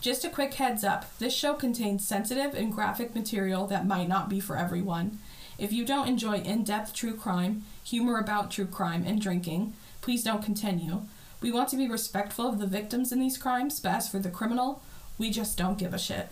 Just a quick heads up this show contains sensitive and graphic material that might not be for everyone. If you don't enjoy in depth true crime, humor about true crime, and drinking, please don't continue. We want to be respectful of the victims in these crimes, but as for the criminal, we just don't give a shit.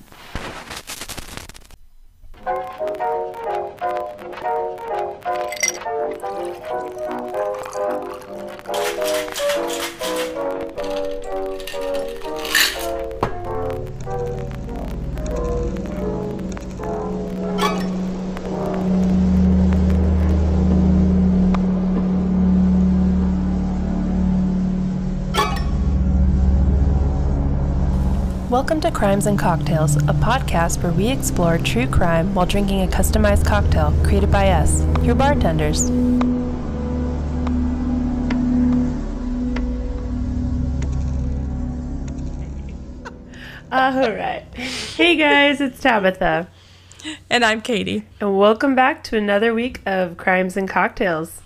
Welcome to Crimes and Cocktails, a podcast where we explore true crime while drinking a customized cocktail created by us, your bartenders. All right. Hey guys, it's Tabitha. And I'm Katie. And welcome back to another week of Crimes and Cocktails.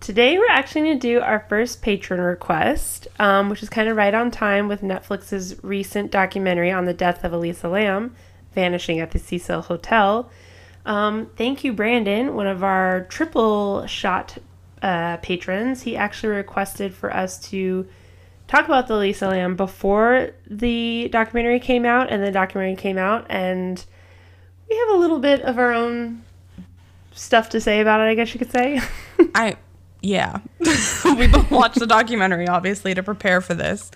Today we're actually going to do our first patron request, um, which is kind of right on time with Netflix's recent documentary on the death of Elisa Lam, Vanishing at the Cecil Hotel. Um, thank you, Brandon, one of our triple shot uh, patrons. He actually requested for us to talk about the Elisa Lam before the documentary came out, and the documentary came out, and we have a little bit of our own stuff to say about it, I guess you could say. I yeah. we both watched the documentary obviously to prepare for this.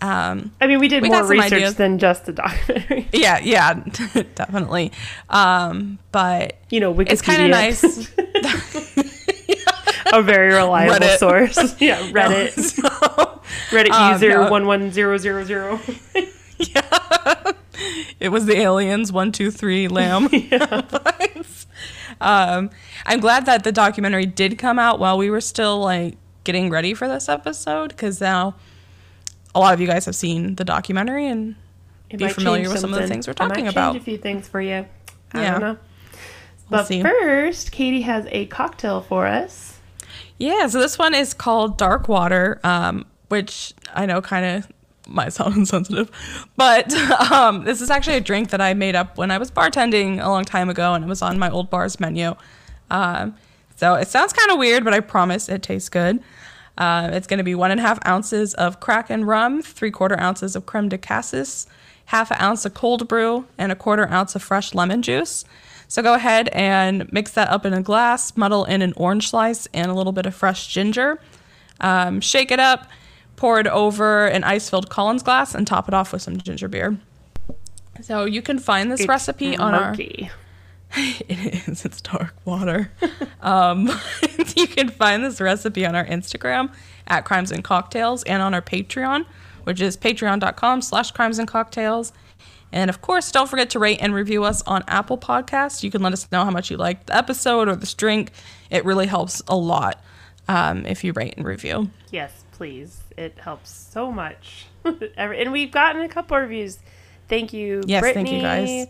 Um, I mean, we did we more research ideas. than just the documentary. Yeah, yeah, definitely. Um, but you know, Wikipedia. it's kind of nice. a very reliable Reddit. source. yeah, Reddit. No, so, Reddit um, user one one zero zero zero. Yeah, it was the aliens one two three lamb. yeah. Um, I'm glad that the documentary did come out while we were still like getting ready for this episode because now a lot of you guys have seen the documentary and it be familiar with some of the things we're talking might about. Change a few things for you. I yeah. don't know. We'll but see. first, Katie has a cocktail for us. Yeah, so this one is called Dark Water, um, which I know kind of might sound insensitive, but um, this is actually a drink that I made up when I was bartending a long time ago, and it was on my old bar's menu. Um, so it sounds kind of weird, but I promise it tastes good. Uh, it's going to be one and a half ounces of Kraken rum, three quarter ounces of creme de cassis, half an ounce of cold brew, and a quarter ounce of fresh lemon juice. So go ahead and mix that up in a glass, muddle in an orange slice and a little bit of fresh ginger. Um, shake it up, pour it over an ice filled Collins glass, and top it off with some ginger beer. So you can find this it's recipe on murky. our it is. It's dark water. um, you can find this recipe on our Instagram at Crimes and Cocktails and on our Patreon, which is patreon.com slash crimes and cocktails. And of course, don't forget to rate and review us on Apple Podcasts. You can let us know how much you liked the episode or this drink. It really helps a lot um, if you rate and review. Yes, please. It helps so much. and we've gotten a couple reviews. Thank you, yes, Brittany. thank you guys.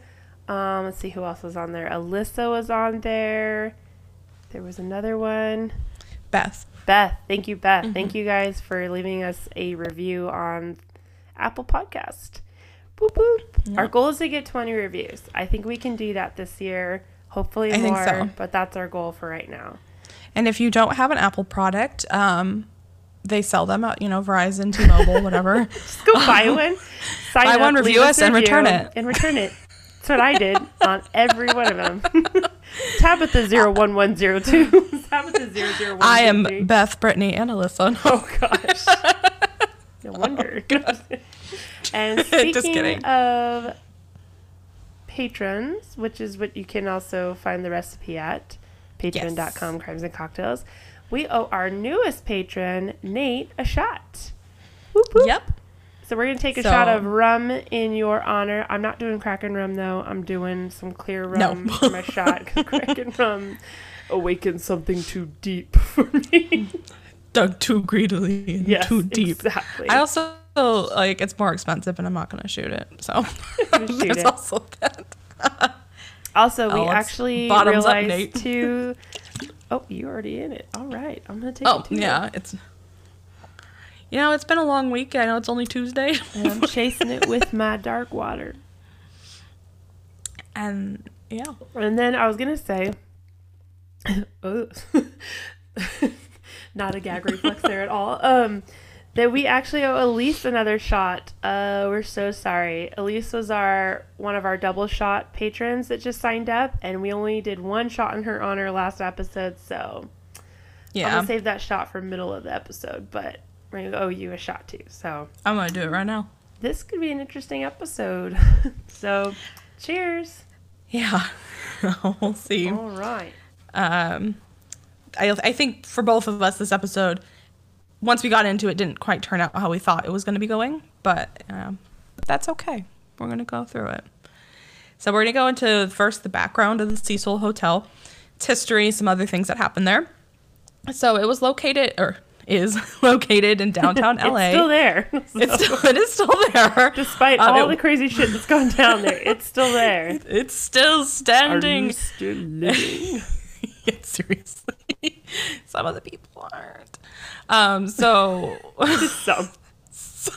Um, let's see who else was on there. Alyssa was on there. There was another one. Beth. Beth. Thank you, Beth. Mm-hmm. Thank you guys for leaving us a review on Apple Podcast. Boop boop. Yep. Our goal is to get 20 reviews. I think we can do that this year. Hopefully I more, so. but that's our goal for right now. And if you don't have an Apple product, um, they sell them at you know Verizon, T-Mobile, whatever. Just go buy um, one, buy up, one, review us, and return it. And return it. That's what I did on every one of them. Tabitha zero one one zero two. Tabitha zero zero one. I am Beth, Brittany, and Alyssa. Oh gosh. No wonder. Oh, and speaking of patrons, which is what you can also find the recipe at patreon.com yes. crimes and cocktails, we owe our newest patron, Nate, a shot. Whoop, whoop. Yep. So we're gonna take a so, shot of rum in your honor. I'm not doing Kraken rum though. I'm doing some clear rum no. for my shot. Kraken rum awakens something too deep for me. Dug too greedily and yes, too deep. Exactly. I also like it's more expensive, and I'm not gonna shoot it. So there's it. also that. also, we oh, actually realized to. Oh, you already in it. All right, I'm gonna take oh, it. Oh yeah, it's You know, it's been a long week. I know it's only Tuesday. And I'm chasing it with my dark water. and yeah. And then I was gonna say, oh, not a gag reflex there at all. Um, that we actually owe Elise another shot. Uh, we're so sorry. Elise was our one of our double shot patrons that just signed up, and we only did one shot in her honor last episode. So I'm Yeah. gonna save that shot for middle of the episode, but we're gonna owe you a shot too. So I'm going to do it right now. this could be an interesting episode. so, cheers. Yeah. we'll see. All right. um, I, I think for both of us, this episode, once we got into it, didn't quite turn out how we thought it was going to be going, but um, that's okay. We're going to go through it. So we're going to go into first the background of the Cecil Hotel, its history, some other things that happened there. So it was located, or is located in downtown LA. It's still there. It's still, it is still there. Despite Um, all it- the crazy shit that's gone down there, it's still there. It's still standing. still living? Yeah, seriously. Some of the people aren't. Um, so Some. so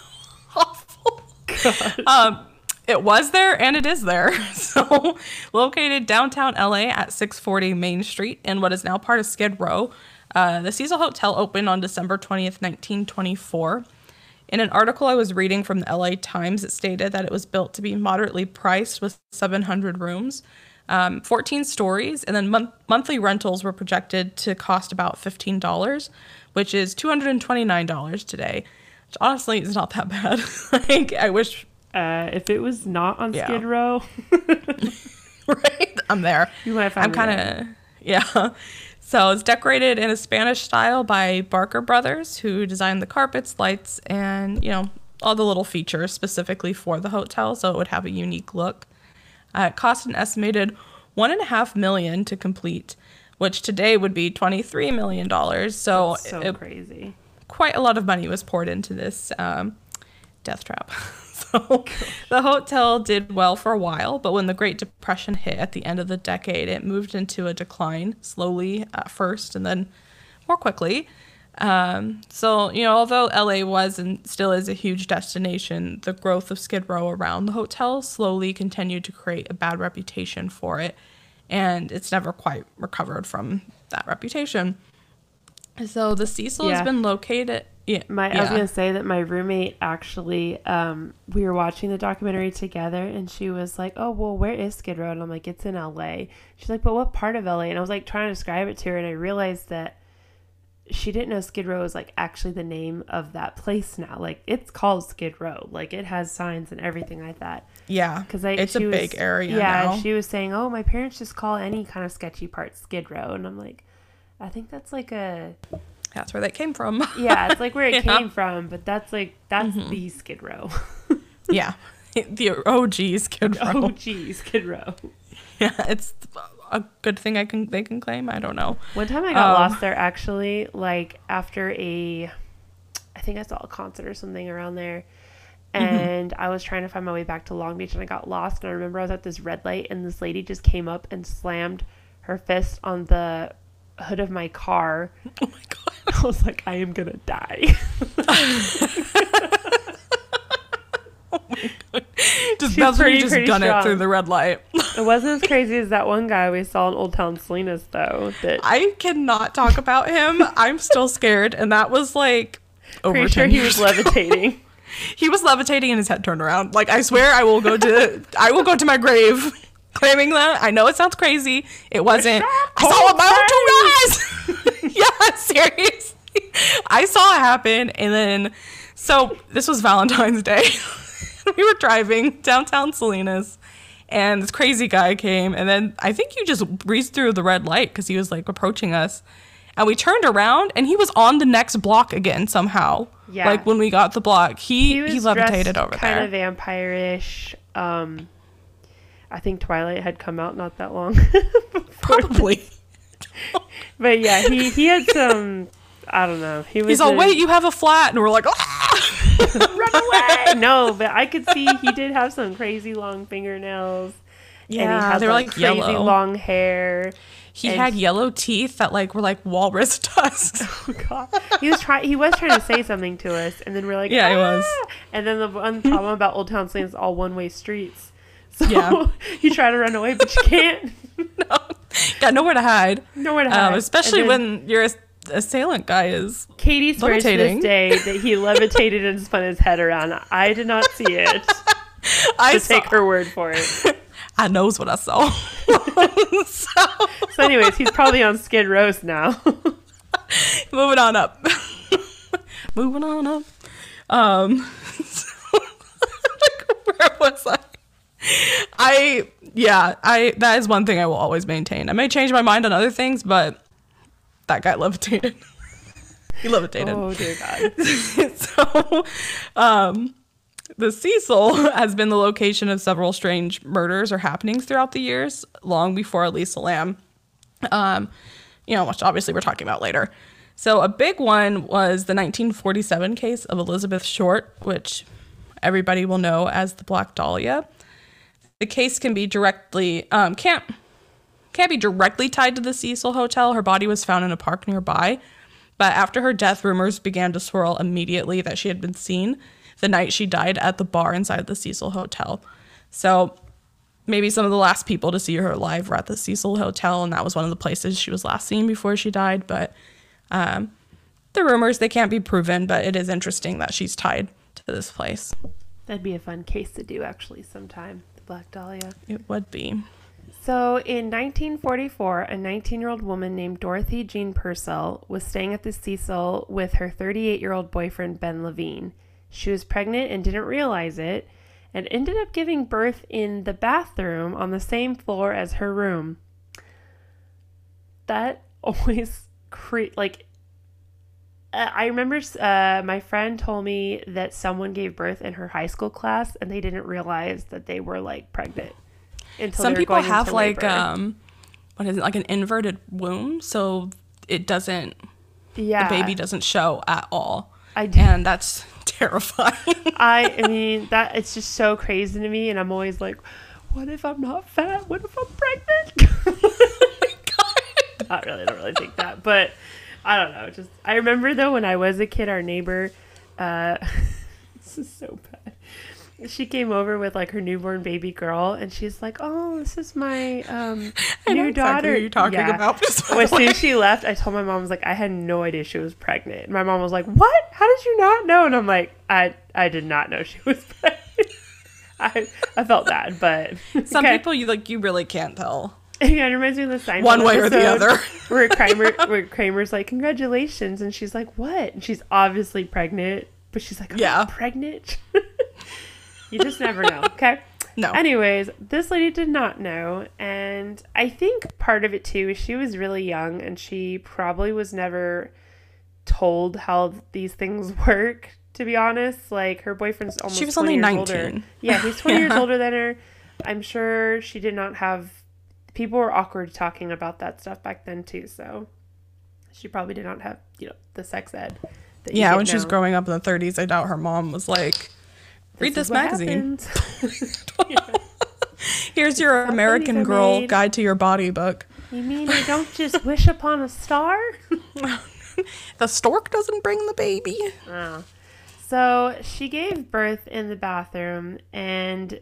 awful. Um, it was there and it is there. So, located downtown LA at 640 Main Street in what is now part of Skid Row, uh, the Cecil Hotel opened on December 20th, 1924. In an article I was reading from the LA Times, it stated that it was built to be moderately priced with 700 rooms, um, 14 stories, and then mon- monthly rentals were projected to cost about $15, which is $229 today. Which honestly is not that bad. like, I wish, Uh, if it was not on Yeah. Skid Row, right? I'm there. you might find I'm kind of yeah. So it's decorated in a Spanish style by Barker Brothers, who designed the carpets, lights, and you know all the little features specifically for the hotel, so it would have a unique look. Uh, it cost an estimated one and a half million to complete, which today would be twenty three million dollars. So, so it- crazy. quite a lot of money was poured into this um, death trap. so the hotel did well for a while, but when the Great Depression hit at the end of the decade, it moved into a decline slowly at first and then more quickly. Um, so, you know, although LA was and still is a huge destination, the growth of Skid Row around the hotel slowly continued to create a bad reputation for it, and it's never quite recovered from that reputation. So the Cecil Yeah. has been located. Yeah, My, I was gonna say that my roommate actually, um, we were watching the documentary together, and she was like, "Oh, well, where is Skid Row?" And I'm like, "It's in L.A." She's like, "But what part of L.A.?" And I was like trying to describe it to her, and I realized that she didn't know Skid Row was like actually the name of that place now. Like it's called Skid Row. Like it has signs and everything like that. yeah, Because I, it's a was- big area Yeah, now. she was saying, "Oh, my parents just call any kind of sketchy part Skid Row," and I'm like, "I think that's like a That's where that came from. yeah, it's like where it Yeah. came from, but that's like that's mm-hmm. the Skid Row. yeah, the OG Skid Row. oh, geez, Skid Row. Yeah, it's a good thing I can they can claim. I don't know. One time I got Um, lost there actually, like after a, I think I saw a concert or something around there. And I was trying to find my way back to Long Beach and I got lost. And I remember I was at this red light and this lady just came up and slammed her fist on the hood of my car. Oh my god. I was like, I am gonna die. Just She's that's pretty- you just pretty gun it through the red light. it wasn't as crazy as that one guy we saw in Old Town Salinas, though. That I cannot talk about him. I'm still scared, and that was like over pretty sure 10 he was ago. levitating. He was levitating and his head turned around. Like I swear, I will go to I will go to my grave claiming that. I know it sounds crazy. It wasn't. I saw it my own two eyes. yeah, seriously. I saw it happen, and then so this was Valentine's Day. we were driving downtown Salinas. And this crazy guy came, and then I think you just breezed through the red light because he was like approaching us. And we turned around, and he was on the next block again somehow. Yeah. Like when we got the block, he He he, levitated over kind there. Kind of vampire-ish. Um, I think Twilight had come out not that long. Probably. But yeah, he he had some. I don't know. He was. He's all, a- wait, you have a flat, and we're like, ah! run away. no, but I could see he did have some crazy long fingernails. and he Yeah, had they were, like, like, crazy yellow. long hair. He And had yellow teeth that like were like walrus tusks. Oh god. He was trying he was trying to say something to us and then we're like Yeah, he was. "Ah!" And then the one problem about Old Town Slam is all one way streets. So Yeah. you try to run away but you can't. no, got nowhere to hide. Nowhere to hide. Um, especially then when your ass- assailant guy is. Katie swears to levitating. this day that he levitated and spun his head around. I did not see it. I To saw, take her word for it. I knows what I saw. so So anyways, he's probably on Skid Roast now. moving on up. moving on up. Um, so, where was I? I yeah, I that is one thing I will always maintain. I may change my mind on other things, but that guy levitated. he levitated. oh dear god. so, um, the Cecil has been the location of several strange murders or happenings throughout the years, long before Elisa Lam. Um, you know, which obviously we're talking about later. So, a big one was the 1947 case of Elizabeth Short, which everybody will know as the Black Dahlia. The case can be directly um, can't can't be directly tied to the Cecil Hotel. Her body was found in a park nearby. But after her death, rumors began to swirl immediately that she had been seen the night she died at the bar inside the Cecil Hotel. So maybe some of the last people to see her alive were at the Cecil Hotel, and that was one of the places she was last seen before she died. But um, the rumors, they can't be proven, but it is interesting that she's tied to this place. That'd be a fun case to do actually sometime. The Black Dahlia. It would be. So in 1944, a 19 year old woman named Dorothy Jean Purcell was staying at the Cecil with her 38 year old boyfriend Ben Levine. She was pregnant and didn't realize it and ended up giving birth in the bathroom on the same floor as her room. That always cre- like I remember uh, my friend told me that someone gave birth in her high school class and they didn't realize that they were like pregnant. Until Some people have like um, what is it? Like an inverted womb, so it doesn't yeah, the baby doesn't show at all, I do. and that's terrifying. I, I mean that it's just so crazy to me, and I'm always like, what if I'm not fat? What if I'm pregnant? not really. I don't really think that, but I don't know. Just I remember though when I was a kid, our neighbor, uh, this is so bad. She came over with like her newborn baby girl, and she's like, "Oh, this is my um, new exactly daughter." you're talking Yeah. about. Well, as soon as she left, I told my mom, I was like, I had no idea she was pregnant. And my mom was like, What? How did you not know? And I'm like, I I did not know she was pregnant. I I felt bad, but Some okay. people you like you really can't tell. yeah, it reminds me of the Seinfeld One way or the other. where Kramer where Kramer's like, Congratulations and she's like, What? And she's obviously pregnant, but she's like, I'm Yeah. pregnant. You just never know. Okay. No. Anyways, this lady did not know, and I think part of it too is she was really young and she probably was never told how these things work. To be honest, like her boyfriend's almost She was 20 only years older. 19. Yeah, he's twenty years older than her. I'm sure she did not have. People were awkward talking about that stuff back then too, so she probably did not have you know the sex ed. That you yeah, get when she was growing up in the 30s, I doubt her mom was like, "Read is this, magazine. Here's your American Girl made." Guide to Your Body book." you mean I don't just wish upon a star? The stork doesn't bring the baby. Oh. So she gave birth in the bathroom, and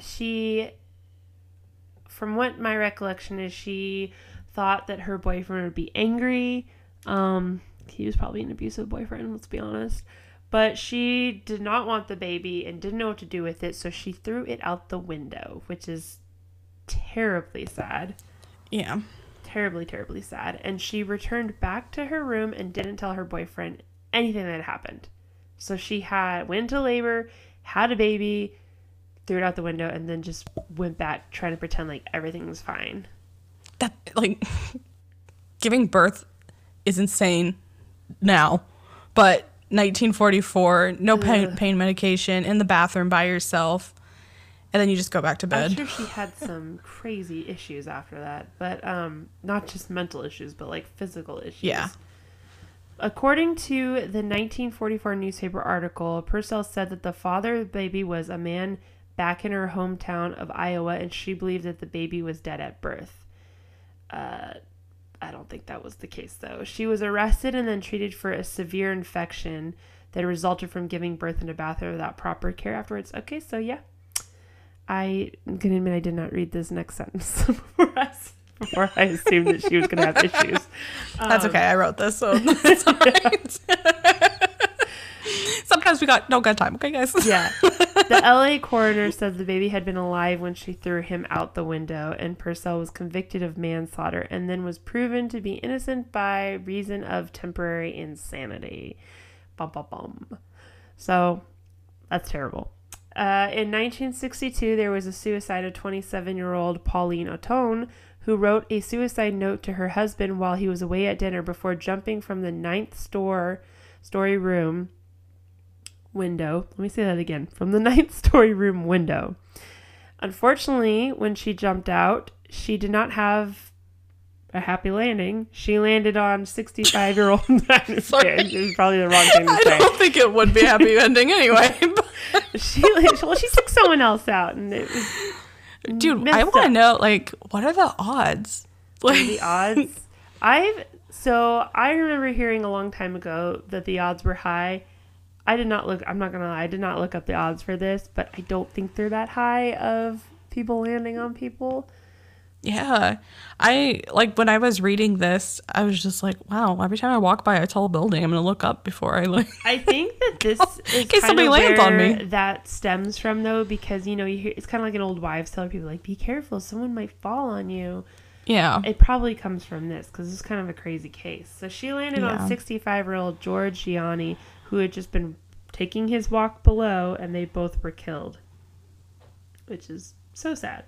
she, from what my recollection is, she thought that her boyfriend would be angry. Um, he was probably an abusive boyfriend, let's be honest. But she did not want the baby and didn't know what to do with it, so she threw it out the window, which is terribly sad Yeah. terribly, terribly sad. And she returned back to her room and didn't tell her boyfriend anything that happened. So she had went into labor, had a baby, threw it out the window, and then just went back trying to pretend like everything was fine. That like giving birth is insane now, but 1944, no pain, pain medication in the bathroom by yourself, and then you just go back to bed. I'm sure she had some crazy issues after that, but um, not just mental issues, but like physical issues. Yeah. According to the 1944 newspaper article, Purcell said that the father of the baby was a man back in her hometown of Iowa, and she believed that the baby was dead at birth. Uh, I don't think that was the case, though. She was arrested and then treated for a severe infection that resulted from giving birth in a bathroom without proper care afterwards. Okay, so yeah. I, can admit I did not read this next sentence before I, before I assumed that she was going to have issues. That's Um, okay. I wrote this, so it's all right. Sometimes we got no good time. Okay, guys. Yeah. The LA coroner said the baby had been alive when she threw him out the window, and Purcell was convicted of manslaughter and then was proven to be innocent by reason of temporary insanity. Bum, bum, bum. So that's terrible. Uh, in 1962, there was a suicide of 27 year old Pauline Otton, who wrote a suicide note to her husband while he was away at dinner before jumping from the ninth store story room window. Let me say that again from the ninth story room window. Unfortunately, when she jumped out, she did not have a happy landing. She landed on 65 year old. Sorry. it probably the wrong thing to I say. don't think it would be a happy ending anyway. She, well, she took someone else out, and it was Dude, I want to know like what are the odds? Like the odds. I've so I remember hearing a long time ago that the odds were high. I did not look. I'm not gonna lie. I did not look up the odds for this, but I don't think they're that high of people landing on people. Yeah. I like when I was reading this, I was just like, wow, every time I walk by a tall building, I'm to look up before I like I think that this is case somebody lands on me. that stems from, though, because you know you hear it's kind of like an old wives' tale. People like, "Be careful, someone might fall on you." Yeah. It probably comes from this because it's kind of a crazy case. So she landed Yeah. on 65 year old George Gianni, who had just been taking his walk below, and they both were killed, which is so sad.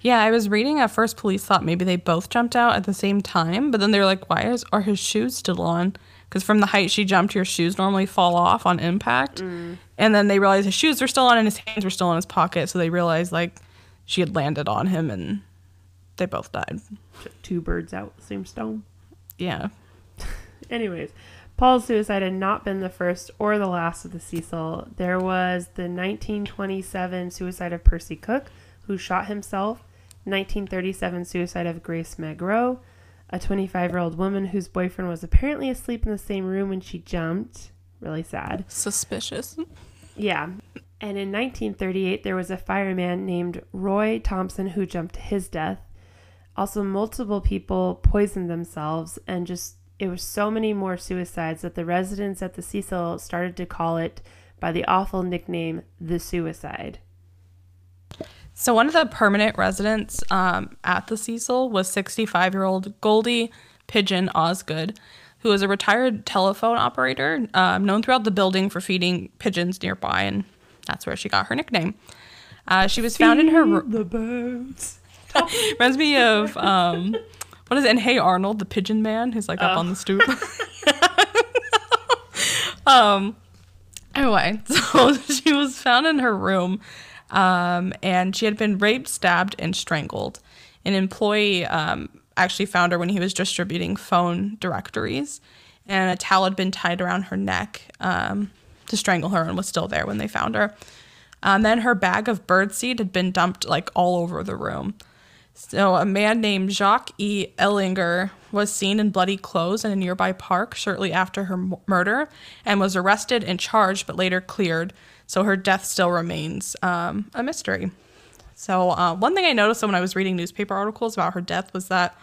Yeah, I was reading at first police thought maybe they both jumped out at the same time, but then they were like, why is are his shoes still on? Because from the height she jumped, your shoes normally fall off on impact. Mm. And then they realized his shoes were still on and his hands were still in his pocket, so they realized like she had landed on him and they both died. Two birds out with the same stone. Yeah. Anyways, Paul's suicide had not been the first or the last of the Cecil. There was the 1927 suicide of Percy Cook, who shot himself. 1937 suicide of Grace Magro, a 25 year old woman whose boyfriend was apparently asleep in the same room when she jumped. Really sad. Suspicious. Yeah. And in 1938, there was a fireman named Roy Thompson who jumped to his death. Also, multiple people poisoned themselves, and just it was so many more suicides that the residents at the Cecil started to call it by the awful nickname the suicide. So one of the permanent residents um, at the Cecil was 65-year-old Goldie Pigeon Osgood, who was a retired telephone operator um, known throughout the building for feeding pigeons nearby, and that's where she got her nickname. Uh, she was found in her the birds. reminds me of um, what is it? And Hey Arnold, the pigeon man, who's like up on the stoop. um. Anyway, so she was found in her room, um, and she had been raped, stabbed, and strangled. An employee um, actually found her when he was distributing phone directories, and a towel had been tied around her neck um, to strangle her, and was still there when they found her. And then her bag of birdseed had been dumped like all over the room. So a man named Jacques E. Ehlinger was seen in bloody clothes in a nearby park shortly after her m- murder and was arrested and charged, but later cleared. So her death still remains um, a mystery. So uh, one thing I noticed when I was reading newspaper articles about her death was that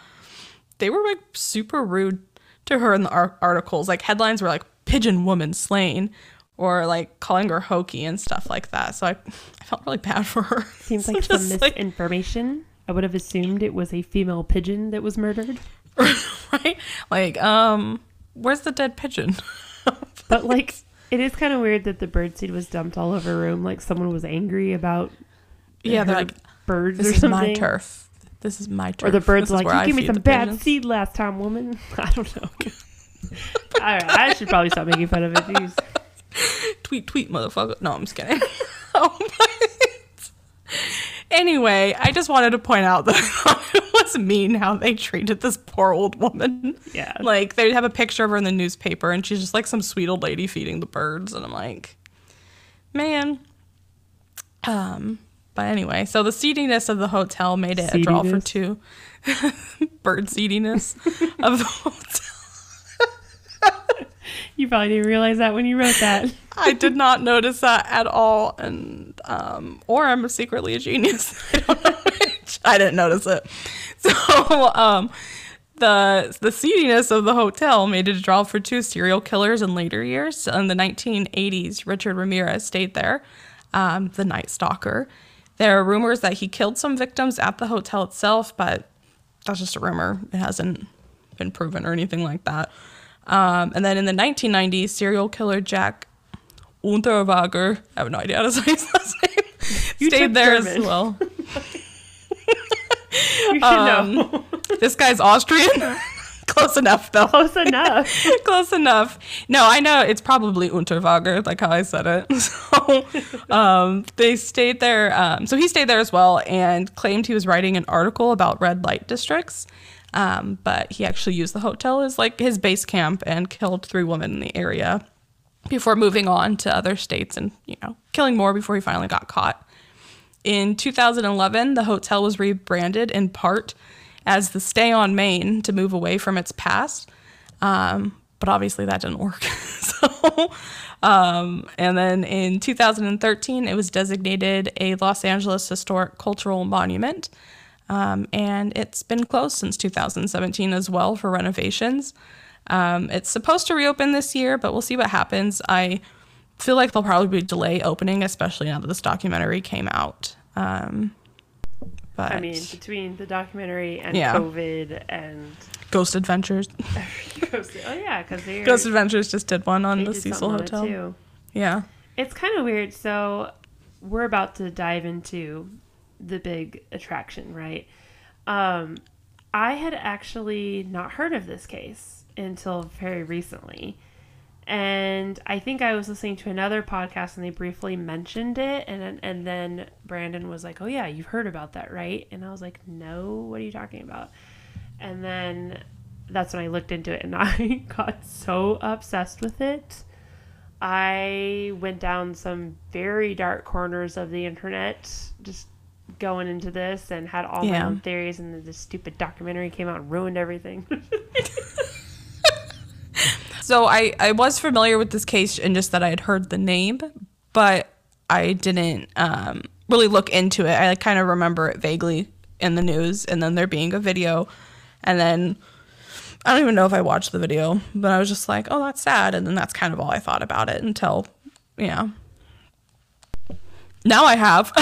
they were like super rude to her in the ar- articles. Like headlines were like "pigeon woman slain" or like calling her hokey and stuff like that. So I, I felt really bad for her. Seems So like some like, misinformation. I would have assumed it was a female pigeon that was murdered. right? Like, um, where's the dead pigeon? But like, it is kind of weird that the birdseed was dumped all over her room. Like someone was angry about yeah, they're like, birds this or is something. my turf. This is my turf. Or the birds like, you I gave me some bad pigeons." seed last time, woman. I don't know. All right, I should probably stop making fun of it. Jeez. Tweet, tweet, motherfucker. No, I'm just kidding. oh, but anyway, I just wanted to point out that it was mean how they treated this poor old woman. Yeah. Like, they'd have a picture of her in the newspaper, and she's just like some sweet old lady feeding the birds. And I'm like, man. Um, but anyway, so the seediness of the hotel made it a draw for two. Bird seediness of the hotel. You probably didn't realize that when you wrote that. I did not notice that at all, and um, or I'm secretly a genius. I don't know which. I didn't notice it. So um, the the seediness of the hotel made it a draw for two serial killers in later years. In the 1980s, Richard Ramirez stayed there, um, the Night Stalker. There are rumors that he killed some victims at the hotel itself, but that's just a rumor. It hasn't been proven or anything like that. Um, and then in the 1990s, serial killer Jack Unterweger, I have no idea how to say his last name, You stayed there as well. You should Um, know. This guy's Austrian. Close enough, though. Close enough. Close enough. No, I know it's probably Unterwager, like how I said it. So um, they stayed there. Um, so he stayed there as well and claimed he was writing an article about red light districts. Um, but he actually used the hotel as like his base camp and killed three women in the area before moving on to other states and, you know, killing more before he finally got caught. In 2011, the hotel was rebranded in part as the Stay on Main to move away from its past. Um, but obviously that didn't work. so, um, and then in 2013, it was designated a Los Angeles Historic Cultural Monument. Um, and it's been closed since 2017 as well for renovations. Um, it's supposed to reopen this year, but we'll see what happens. I feel like they'll probably be delay opening, especially now that this documentary came out. Um, but I mean, between the documentary and Yeah. COVID and Ghost Adventures, oh yeah, because Ghost Adventures just did one on the Cecil something on it, Hotel. too. Yeah, It's kind of weird. So we're about to dive into the big attraction, right? Um, I had actually not heard of this case until very recently. And I think I was listening to another podcast and they briefly mentioned it and and then Brandon was like, "Oh yeah, you've heard about that, right?" And I was like, "No, what are you talking about?" And then that's when I looked into it and I got so obsessed with it. I went down some very dark corners of the internet just going into this and had all my own theories and then this stupid documentary came out and ruined everything. So I, I was familiar with this case and just that I had heard the name, but I didn't um, really look into it. I kind of remember it vaguely in the news and then there being a video. And then I don't even know if I watched the video, but I was just like, oh, that's sad. And then that's kind of all I thought about it until, yeah. Now I have.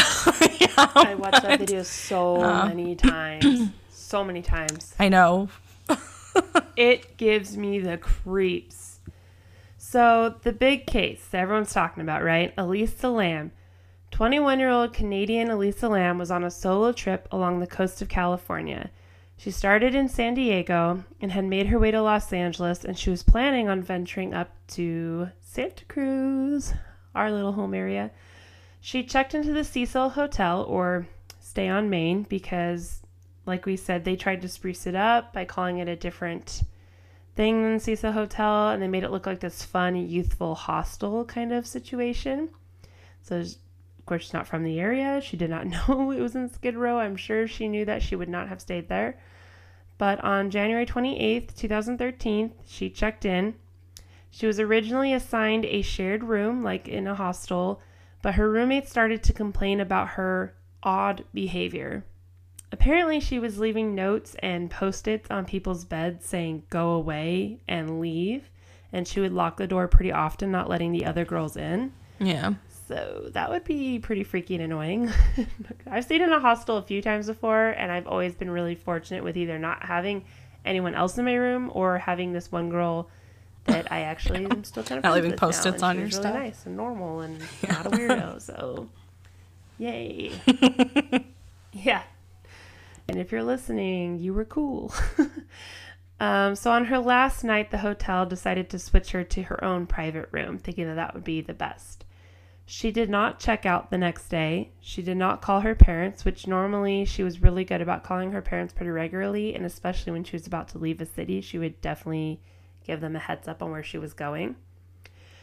Yeah, I watched that video so uh. many times. So many times. I know. It gives me the creeps. So, the big case that everyone's talking about, right? Elisa Lam. 21 year old Canadian Elisa Lam was on a solo trip along the coast of California. She started in San Diego and had made her way to Los Angeles, and she was planning on venturing up to Santa Cruz, our little home area. She checked into the Cecil Hotel or Stay on Main because, like we said, they tried to spruce it up by calling it a different thing than Cecil Hotel, and they made it look like this fun, youthful hostel kind of situation. So, of course, she's not from the area. She did not know it was in Skid Row. I'm sure she knew that she would not have stayed there. But on January 28th, 2013, she checked in. She was originally assigned a shared room, like in a hostel, but her roommates started to complain about her odd behavior. Apparently, she was leaving notes and post its on people's beds saying, go away and leave. And she would lock the door pretty often, not letting the other girls in. Yeah. So that would be pretty freaky and annoying. I've stayed in a hostel a few times before, and I've always been really fortunate with either not having anyone else in my room or having this one girl that I actually am still kind of Not leaving Post-its on your was stuff. Nice and normal and not a weirdo. so, yay! yeah. And if you're listening, you were cool. um, so on her last night, the hotel decided to switch her to her own private room, thinking that that would be the best. She did not check out the next day. She did not call her parents, which normally she was really good about calling her parents pretty regularly, and especially when she was about to leave a city, she would definitely give them a heads up on where she was going.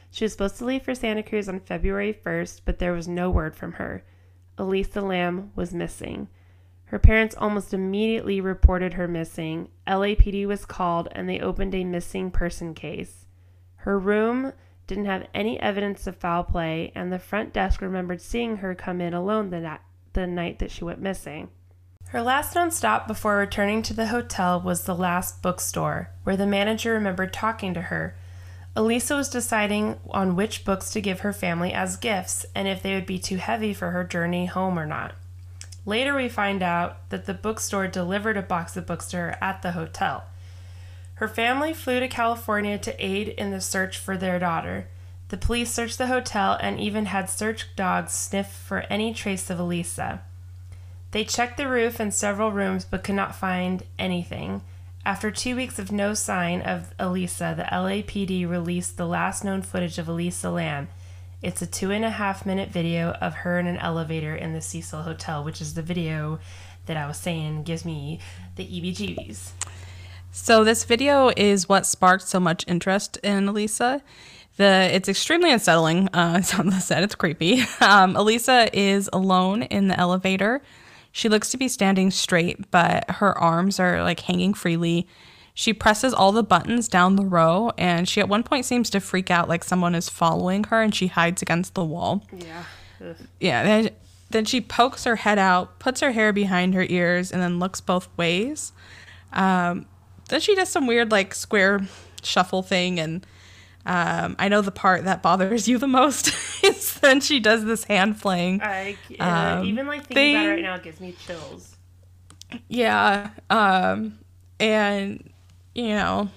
She was supposed to leave for Santa Cruz on February 1st, but there was no word from her. Elisa Lam was missing. Her parents almost immediately reported her missing. LAPD was called and they opened a missing person case. Her room didn't have any evidence of foul play, and the front desk remembered seeing her come in alone the, na- the night that she went missing. Her last known stop before returning to the hotel was the last bookstore, where the manager remembered talking to her. Elisa was deciding on which books to give her family as gifts and if they would be too heavy for her journey home or not. Later, we find out that the bookstore delivered a box of books to her at the hotel. Her family flew to California to aid in the search for their daughter. The police searched the hotel and even had search dogs sniff for any trace of Elisa. They checked the roof and several rooms but could not find anything. After two weeks of no sign of Elisa, the LAPD released the last known footage of Elisa Lam. It's a two and a half minute video of her in an elevator in the Cecil Hotel, which is the video that I was saying gives me the EBGBs. So this video is what sparked so much interest in Elisa. The it's extremely unsettling. Uh, it's on the set. It's creepy. Um, Elisa is alone in the elevator. She looks to be standing straight, but her arms are like hanging freely. She presses all the buttons down the row, and she at one point seems to freak out like someone is following her, and she hides against the wall. Yeah. Ugh. Yeah. Then, then she pokes her head out, puts her hair behind her ears, and then looks both ways. Um, then she does some weird like square shuffle thing, and um, I know the part that bothers you the most is then she does this hand flaying. I, uh, um, even like thinking thing. about it right now it gives me chills. Yeah. Um, and you know,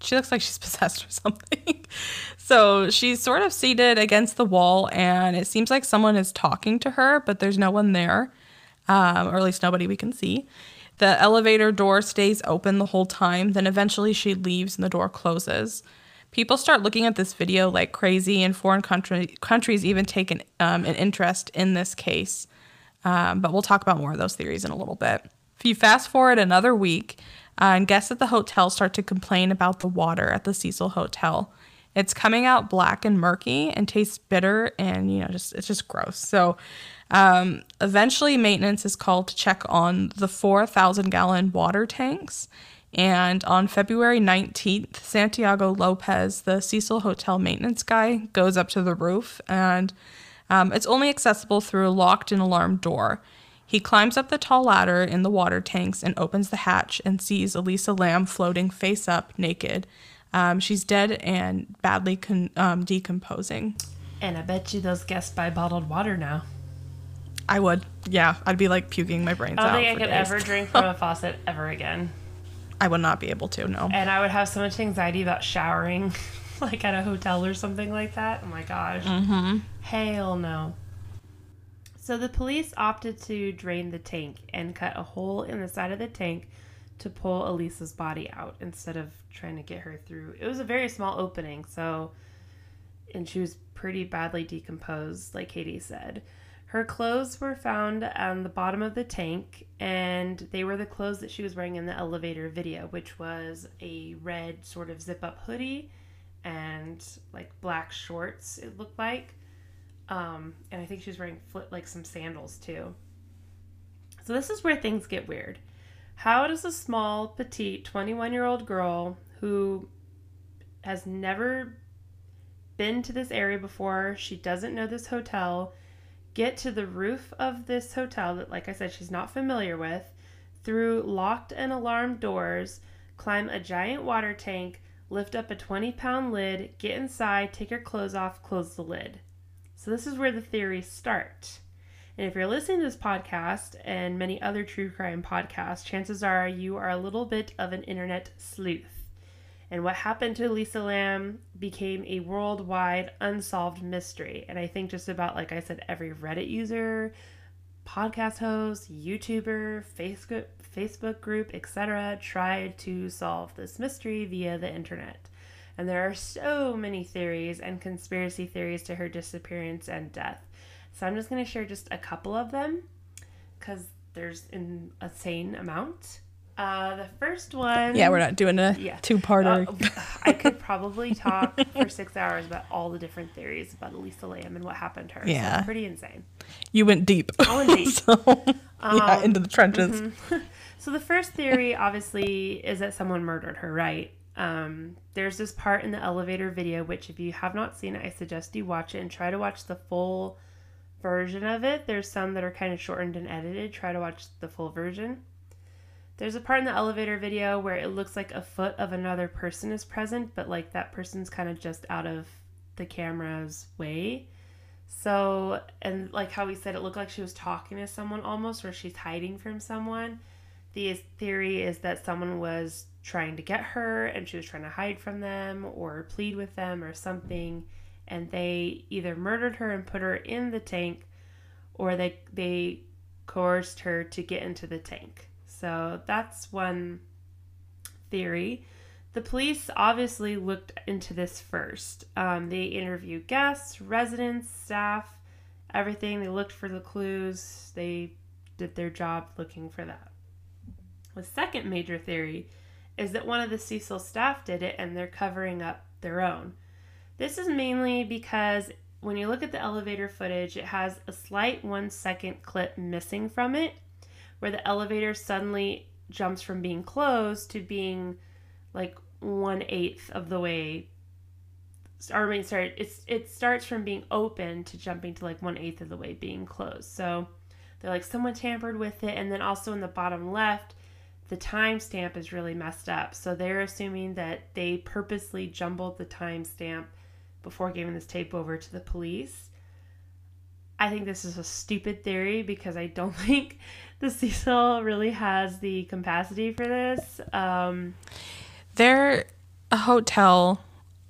she looks like she's possessed or something. so she's sort of seated against the wall, and it seems like someone is talking to her, but there's no one there, um, or at least nobody we can see. The elevator door stays open the whole time, then eventually she leaves and the door closes. People start looking at this video like crazy, and foreign country, countries even take an, um, an interest in this case. Um, but we'll talk about more of those theories in a little bit. If you fast forward another week, uh, and guests at the hotel start to complain about the water at the Cecil Hotel. It's coming out black and murky and tastes bitter, and you know, just it's just gross. So, um, eventually, maintenance is called to check on the 4,000 gallon water tanks. And on February 19th, Santiago Lopez, the Cecil Hotel maintenance guy, goes up to the roof, and um, it's only accessible through a locked and alarmed door. He climbs up the tall ladder in the water tanks and opens the hatch and sees Elisa Lam floating face up, naked. Um, she's dead and badly con- um, decomposing. And I bet you those guests buy bottled water now. I would. Yeah, I'd be like puking my brains out. I don't think I could days. ever drink from a faucet ever again. I would not be able to, no. And I would have so much anxiety about showering, like at a hotel or something like that. Oh my gosh. Mm-hmm. Hell no. So the police opted to drain the tank and cut a hole in the side of the tank to pull Elisa's body out instead of trying to get her through. It was a very small opening, so and she was pretty badly decomposed, like Katie said. Her clothes were found on the bottom of the tank, and they were the clothes that she was wearing in the elevator video, which was a red sort of zip up hoodie and like black shorts, it looked like. Um, and I think she was wearing flip, like some sandals too. So this is where things get weird. How does a small, petite, 21 year old girl who has never been to this area before, she doesn't know this hotel, get to the roof of this hotel that, like I said, she's not familiar with, through locked and alarmed doors, climb a giant water tank, lift up a 20 pound lid, get inside, take her clothes off, close the lid? So, this is where the theories start. And if you're listening to this podcast and many other true crime podcasts, chances are you are a little bit of an internet sleuth. And what happened to Lisa Lam became a worldwide unsolved mystery. And I think just about, like I said, every Reddit user, podcast host, YouTuber, Facebook, Facebook group, etc., tried to solve this mystery via the internet. And there are so many theories and conspiracy theories to her disappearance and death. So I'm just going to share just a couple of them because there's an insane amount. Uh, the first one. Yeah, we're not doing a Yeah. two-parter. Uh, I could probably talk for six hours about all the different theories about Elisa Lam and what happened to her. Yeah. it's pretty insane. you went deep. I went deep. so, yeah, Um, into the trenches. So the first theory, obviously, is that someone murdered her, right? Um, there's this part in the elevator video, which if you have not seen it, I suggest you watch it and try to watch the full version of it. There's some that are kind of shortened and edited. Try to watch the full version. There's a part in the elevator video where it looks like a foot of another person is present, but like that person's kind of just out of the camera's way. So, and like how we said, it looked like she was talking to someone almost, or she's hiding from someone. The theory is that someone was trying to get her and she was trying to hide from them or plead with them or something. And they either murdered her and put her in the tank or they, they coerced her to get into the tank. So that's one theory. The police obviously looked into this first. Um, they interviewed guests, residents, staff, everything. They looked for the clues. They did their job looking for that. The second major theory is that one of the Cecil staff did it and they're covering up their own. This is mainly because when you look at the elevator footage, it has a slight one second clip missing from it where the elevator suddenly jumps from being closed to being like one eighth of the way. Or I mean, sorry, it's it starts from being open to jumping to like one eighth of the way being closed. So they're like someone tampered with it, and then also in the bottom left, the timestamp is really messed up. So they're assuming that they purposely jumbled the timestamp before giving this tape over to the police. I think this is a stupid theory because I don't think the Cecil really has the capacity for this. Um, They're a hotel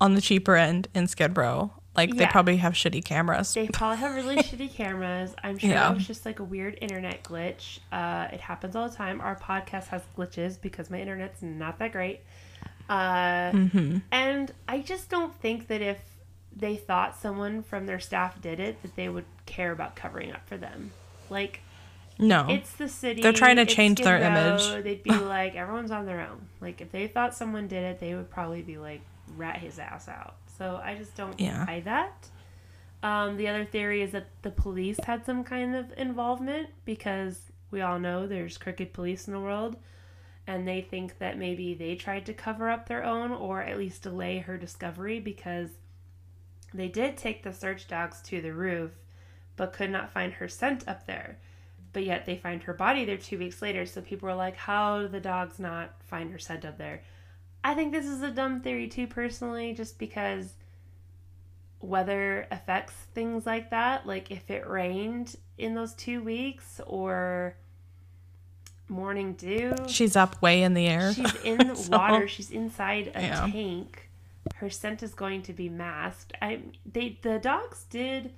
on the cheaper end in Skid Row. Like they probably have shitty cameras. they probably have really shitty cameras. I'm sure Yeah. it was just like a weird internet glitch. Uh, it happens all the time. Our podcast has glitches because my internet's not that great. Uh, And I just don't think that if they thought someone from their staff did it, that they would care about covering up for them. Like, no. it's the city. They're trying to change their Row, image. They'd be like, everyone's on their own. Like, if they thought someone did it, they would probably be like, rat his ass out. So I just don't Yeah. buy that. Um, the other theory is that the police had some kind of involvement because we all know there's crooked police in the world. And they think that maybe they tried to cover up their own or at least delay her discovery because they did take the search dogs to the roof but could not find her scent up there. But yet they find her body there two weeks later. So people were like, how do the dogs not find her scent up there? I think this is a dumb theory too, personally, just because weather affects things like that. Like if it rained in those two weeks or morning dew, She's up way in the air. she's in the So- water, she's inside a Yeah. tank. Her scent is going to be masked. I they the dogs did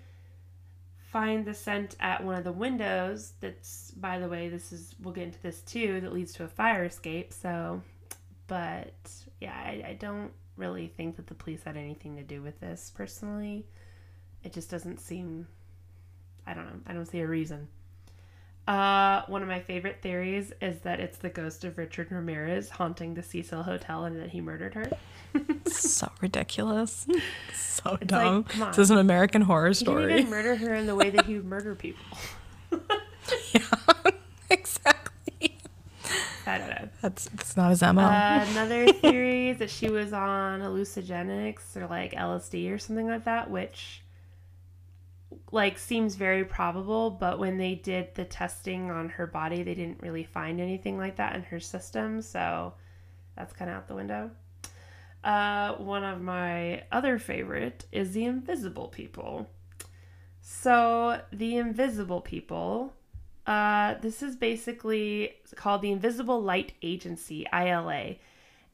find the scent at one of the windows. That's by the way, this is we'll get into this too. That leads to a fire escape. So, but yeah, I, I don't really think that the police had anything to do with this personally. It just doesn't seem. I don't know. I don't see a reason. Uh, one of my favorite theories is that it's the ghost of Richard Ramirez haunting the Cecil Hotel and that he murdered her. so ridiculous. So It's dumb. like, this is an American horror He didn't story. even murder her in the way that he would murder people. yeah, exactly. I don't know. That's that's not his MO. Uh, another theory is that she was on hallucinogenics or like LSD or something like that, which like seems very probable. But when they did the testing on her body, they didn't really find anything like that in her system, so that's kind of out the window. Uh, one of my other favorite is the invisible people. So the invisible people uh, this is basically called the Invisible Light Agency, ILA.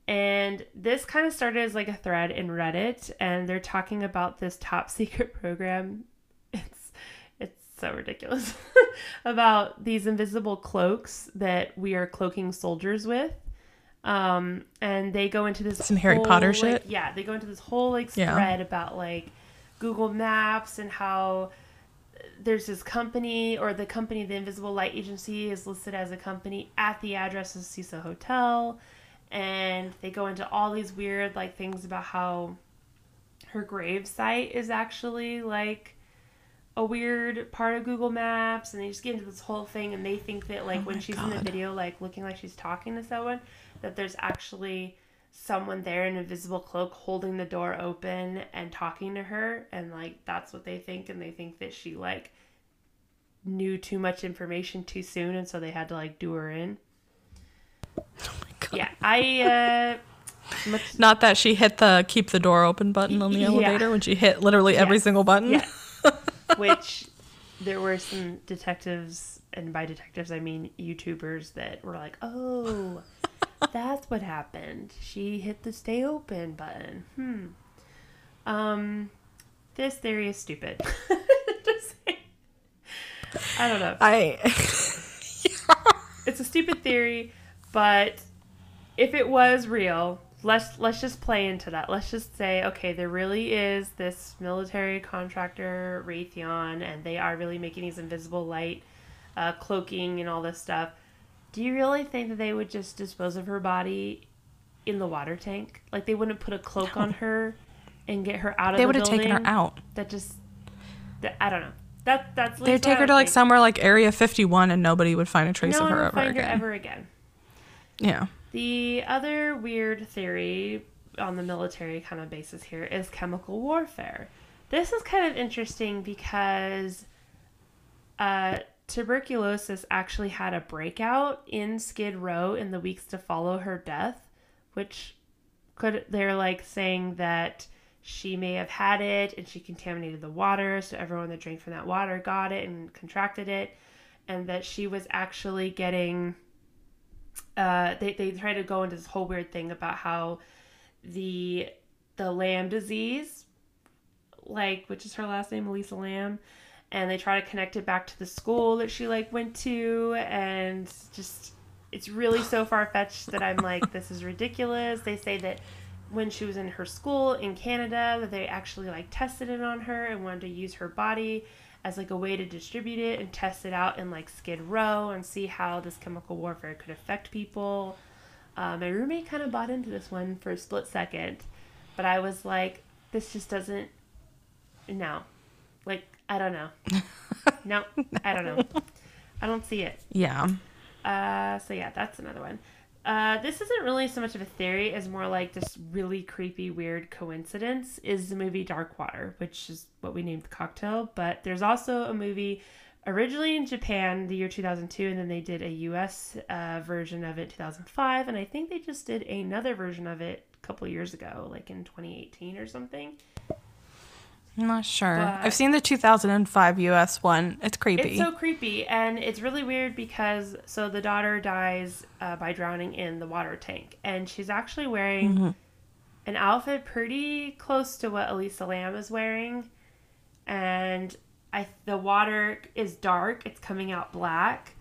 And this kind of started as like a thread in Reddit, and they're talking about this top secret program. So ridiculous about these invisible cloaks that we are cloaking soldiers with. Um, and they go into this Some Harry Potter whole, shit? yeah, they go into this whole like Yeah. thread about like Google Maps and how there's this company or the company the invisible light agency is listed as a company at the address of Cecil Hotel and they go into all these weird like things about how her grave site is actually like a weird part of Google Maps and they just get into this whole thing and they think that like Oh when my she's in the video like looking like she's talking to someone that there's actually someone there in an invisible cloak holding the door open and talking to her and like that's what they think and they think that she like knew too much information too soon and so they had to like do her in. God. Yeah, I uh much Not that she hit the keep the door open button on the Yeah. elevator when she hit literally every Yes. single button. Yeah. Which there were some detectives and by detectives I mean YouTubers that were like, "Oh, that's what happened. She hit the stay open button." Hmm. Um this theory is stupid. I don't know. I It's a stupid theory, but if it was real, let's let's just play into that. Let's just say, okay, there really is this military contractor Raytheon, and they are really making these invisible light, uh, cloaking and all this stuff. Do you really think that they would just dispose of her body in the water tank? Like they wouldn't put a cloak on her and get her out of they the would have taken her out. That just, that, I don't know. That that's They'd take her to like think. somewhere like Area 51 and nobody would find a trace no of one her ever find again. her ever again. Yeah. The other weird theory on the military kind of basis here is chemical warfare. This is kind of interesting because uh, tuberculosis actually had a breakout in Skid Row in the weeks to follow her death, which could they're like saying that she may have had it and she contaminated the water, so everyone that drank from that water got it and contracted it, and that she was actually getting uh, they, they try to go into this whole weird thing about how the the lamb disease like which is her last name elisa lam and they try to connect it back to the school that she like went to and just it's really so far-fetched that i'm like this is ridiculous. They say that when she was in her school in canada that they actually like tested it on her and wanted to use her body as like a way to distribute it and test it out in like Skid Row and see how this chemical warfare could affect people. Uh, my roommate kind of bought into this one for a split second, but I was like, this just doesn't. No, like I don't know. no, I don't know. I don't see it. Yeah. Uh, so yeah, that's another one. Uh, this isn't really so much of a theory as more like this really creepy, weird coincidence. Is the movie Dark Water, which is what we named the cocktail. But there's also a movie originally in Japan, the year 2002, and then they did a U.S. Uh, version of it 2005, and I think they just did another version of it a couple years ago, like in 2018 or something. I'm not sure. But- I've seen the 2005 US one. It's creepy. It's so creepy, and it's really weird because so the daughter dies uh, by drowning in the water tank, and she's actually wearing Mm-hmm. an outfit pretty close to what Elisa Lam is wearing, and I the water is dark; it's coming out black,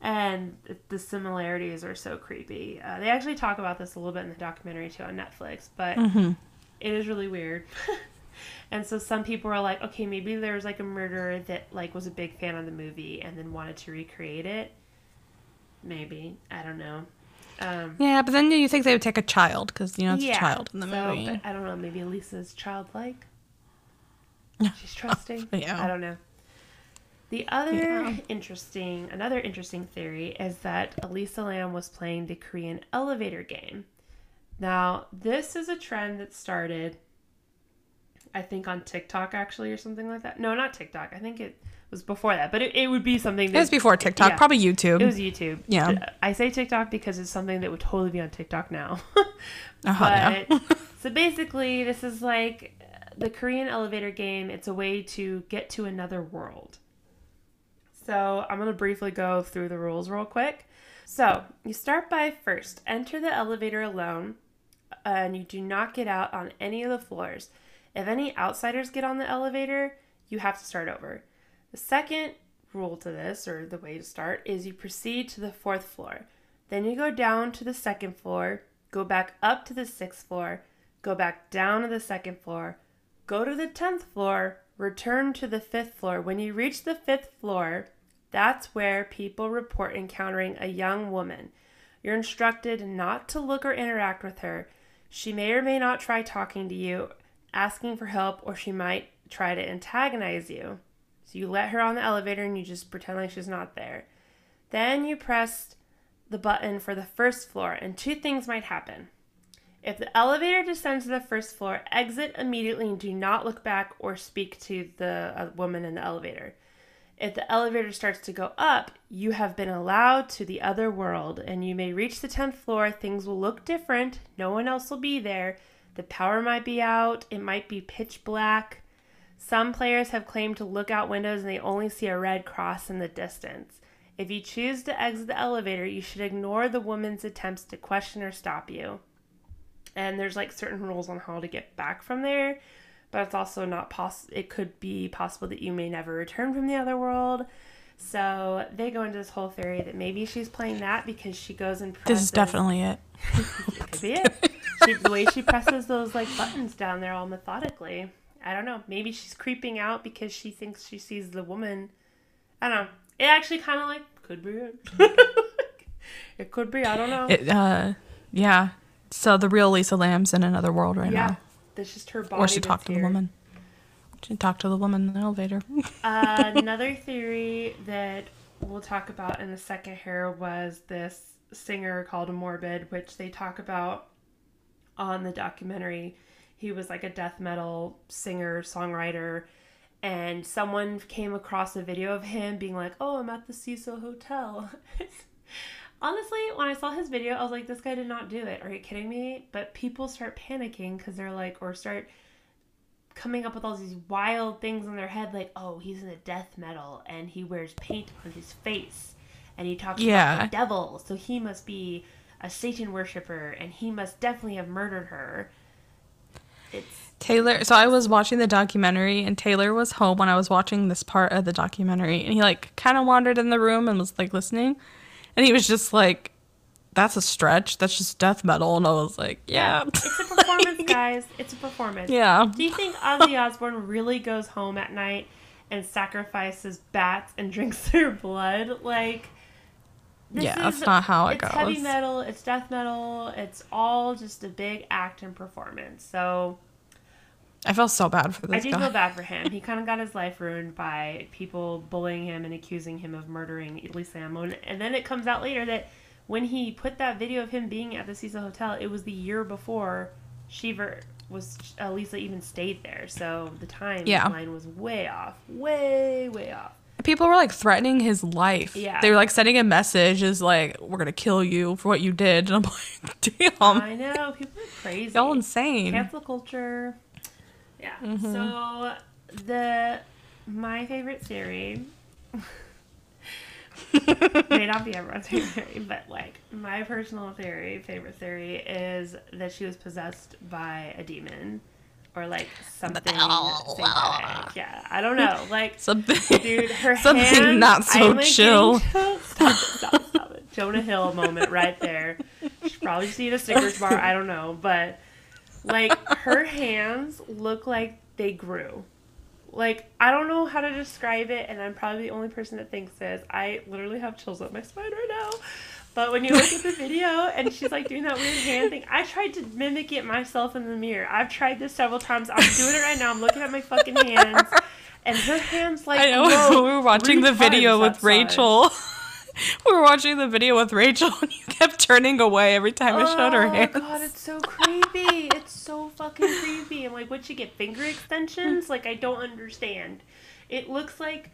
and the similarities are so creepy. Uh, they actually talk about this a little bit in the documentary too on Netflix, but Mhm. it is really weird. and so some people are like, okay, maybe there was like a murderer that like was a big fan of the movie and then wanted to recreate it. Maybe I don't know. Um, Yeah, but then you think they would take a child because you know it's yeah, a child in the so, movie. I don't know. Maybe Lisa's childlike. She's trusting. Yeah. I don't know. The other Yeah. interesting, another interesting theory is that Elisa Lam was playing the Korean elevator game. Now, this is a trend that started, I think, on TikTok actually, or something like that. No, not TikTok. I think it was before that, but it, it would be something it that was before TikTok, yeah. probably YouTube. It was YouTube. Yeah. Uh, I say TikTok because it's something that would totally be on TikTok now. Uh-huh, yeah. but so basically, this is like uh, the Korean elevator game. It's a way to get to another world. So I'm gonna briefly go through the rules real quick. So you start by first enter the elevator alone, and you do not get out on any of the floors. If any outsiders get on the elevator, you have to start over. The second rule to this, or the way to start, is you proceed to the fourth floor. Then you go down to the second floor, go back up to the sixth floor, go back down to the second floor, go to the tenth floor, Return to the fifth floor. When you reach the fifth floor, that's where people report encountering a young woman. You're instructed not to look or interact with her. She may or may not try talking to you, asking for help, or she might try to antagonize you. So you let her on the elevator and you just pretend like she's not there. Then you press the button for the first floor, and two things might happen. If the elevator descends to the first floor, exit immediately and do not look back or speak to the uh, woman in the elevator. If the elevator starts to go up, you have been allowed to the other world and you may reach the 10th floor. Things will look different. No one else will be there. The power might be out. It might be pitch black. Some players have claimed to look out windows and they only see a red cross in the distance. If you choose to exit the elevator, you should ignore the woman's attempts to question or stop you. And there's like certain rules on how to get back from there, but it's also not possible. It could be possible that you may never return from the other world. So they go into this whole theory that maybe she's playing that because she goes and. This is definitely it. it could be it. She, the way she presses those like buttons down there all methodically. I don't know. Maybe she's creeping out because she thinks she sees the woman. I don't know. It actually kind of like could be it. it could be. I don't know. It, uh, yeah. So the real Lisa Lam's in another world right now. yeah, now. that's just her body. Or she talked to the woman. She talked to the woman in the elevator. Uh, another theory that we'll talk about in a second here was this singer called Morbid, which they talk about on the documentary. He was like a death metal singer, songwriter, and someone came across a video of him being like, Oh, I'm at the Cecil Hotel. Honestly, when I saw his video, I was like, This guy did not do it. Are you kidding me? But people start panicking because they're like, or start coming up with all these wild things in their head like oh he's in a death metal and he wears paint on his face and he talks Yeah. about the devil so he must be a satan worshiper and he must definitely have murdered her it's Taylor, so I was watching the documentary and Taylor was home when I was watching this part of the documentary and he like kind of wandered in the room and was like listening and he was just like that's a stretch. That's just death metal and I was like, yeah. it's a performance guys it's a performance Yeah. do you think ozzy osbourne really goes home at night and sacrifices bats and drinks their blood like this Yeah, that's not how it it's heavy goes. metal it's death metal it's all just a big act and performance so I feel so bad for this. I do guy. feel bad for him. He kind of got his life ruined by people bullying him and accusing him of murdering Lisa Lam. And then it comes out later that when he put that video of him being at the Cecil Hotel, it was the year before Shiver was uh, Lisa even stayed there. So the timeline Yeah. was way off, way way off. People were like threatening his life. Yeah. They were like sending a message is like, we're to kill you for what you did. And I'm like, damn. I know people are crazy. Y'all insane. cancel culture. Yeah. Mm-hmm. So the my favorite theory may not be everyone's favorite theory, but like my personal theory, favorite theory is that she was possessed by a demon or like something. Yeah, I don't know. Like Something, dude, her something hands, not so I'm, like, chill. getting- Stop it, stop it, stop it. Jonah Hill moment right there. Should probably see a Snickers bar. I don't know, but like her hands look like they grew. Like I don't know how to describe it, and I'm probably the only person that thinks this. I literally have chills up my spine right now. But when you look at the video and she's like doing that weird hand thing, I tried to mimic it myself in the mirror. I've tried this several times. I'm doing it right now. I'm looking at my fucking hands, and her hands like I know we were watching the video with. Rachel. we were watching the video with Rachel, and you kept turning away every time I showed her hands. Oh god, it's so creepy. it's so fucking creepy. I'm like, would she get finger extensions? Like, I don't understand. It looks like.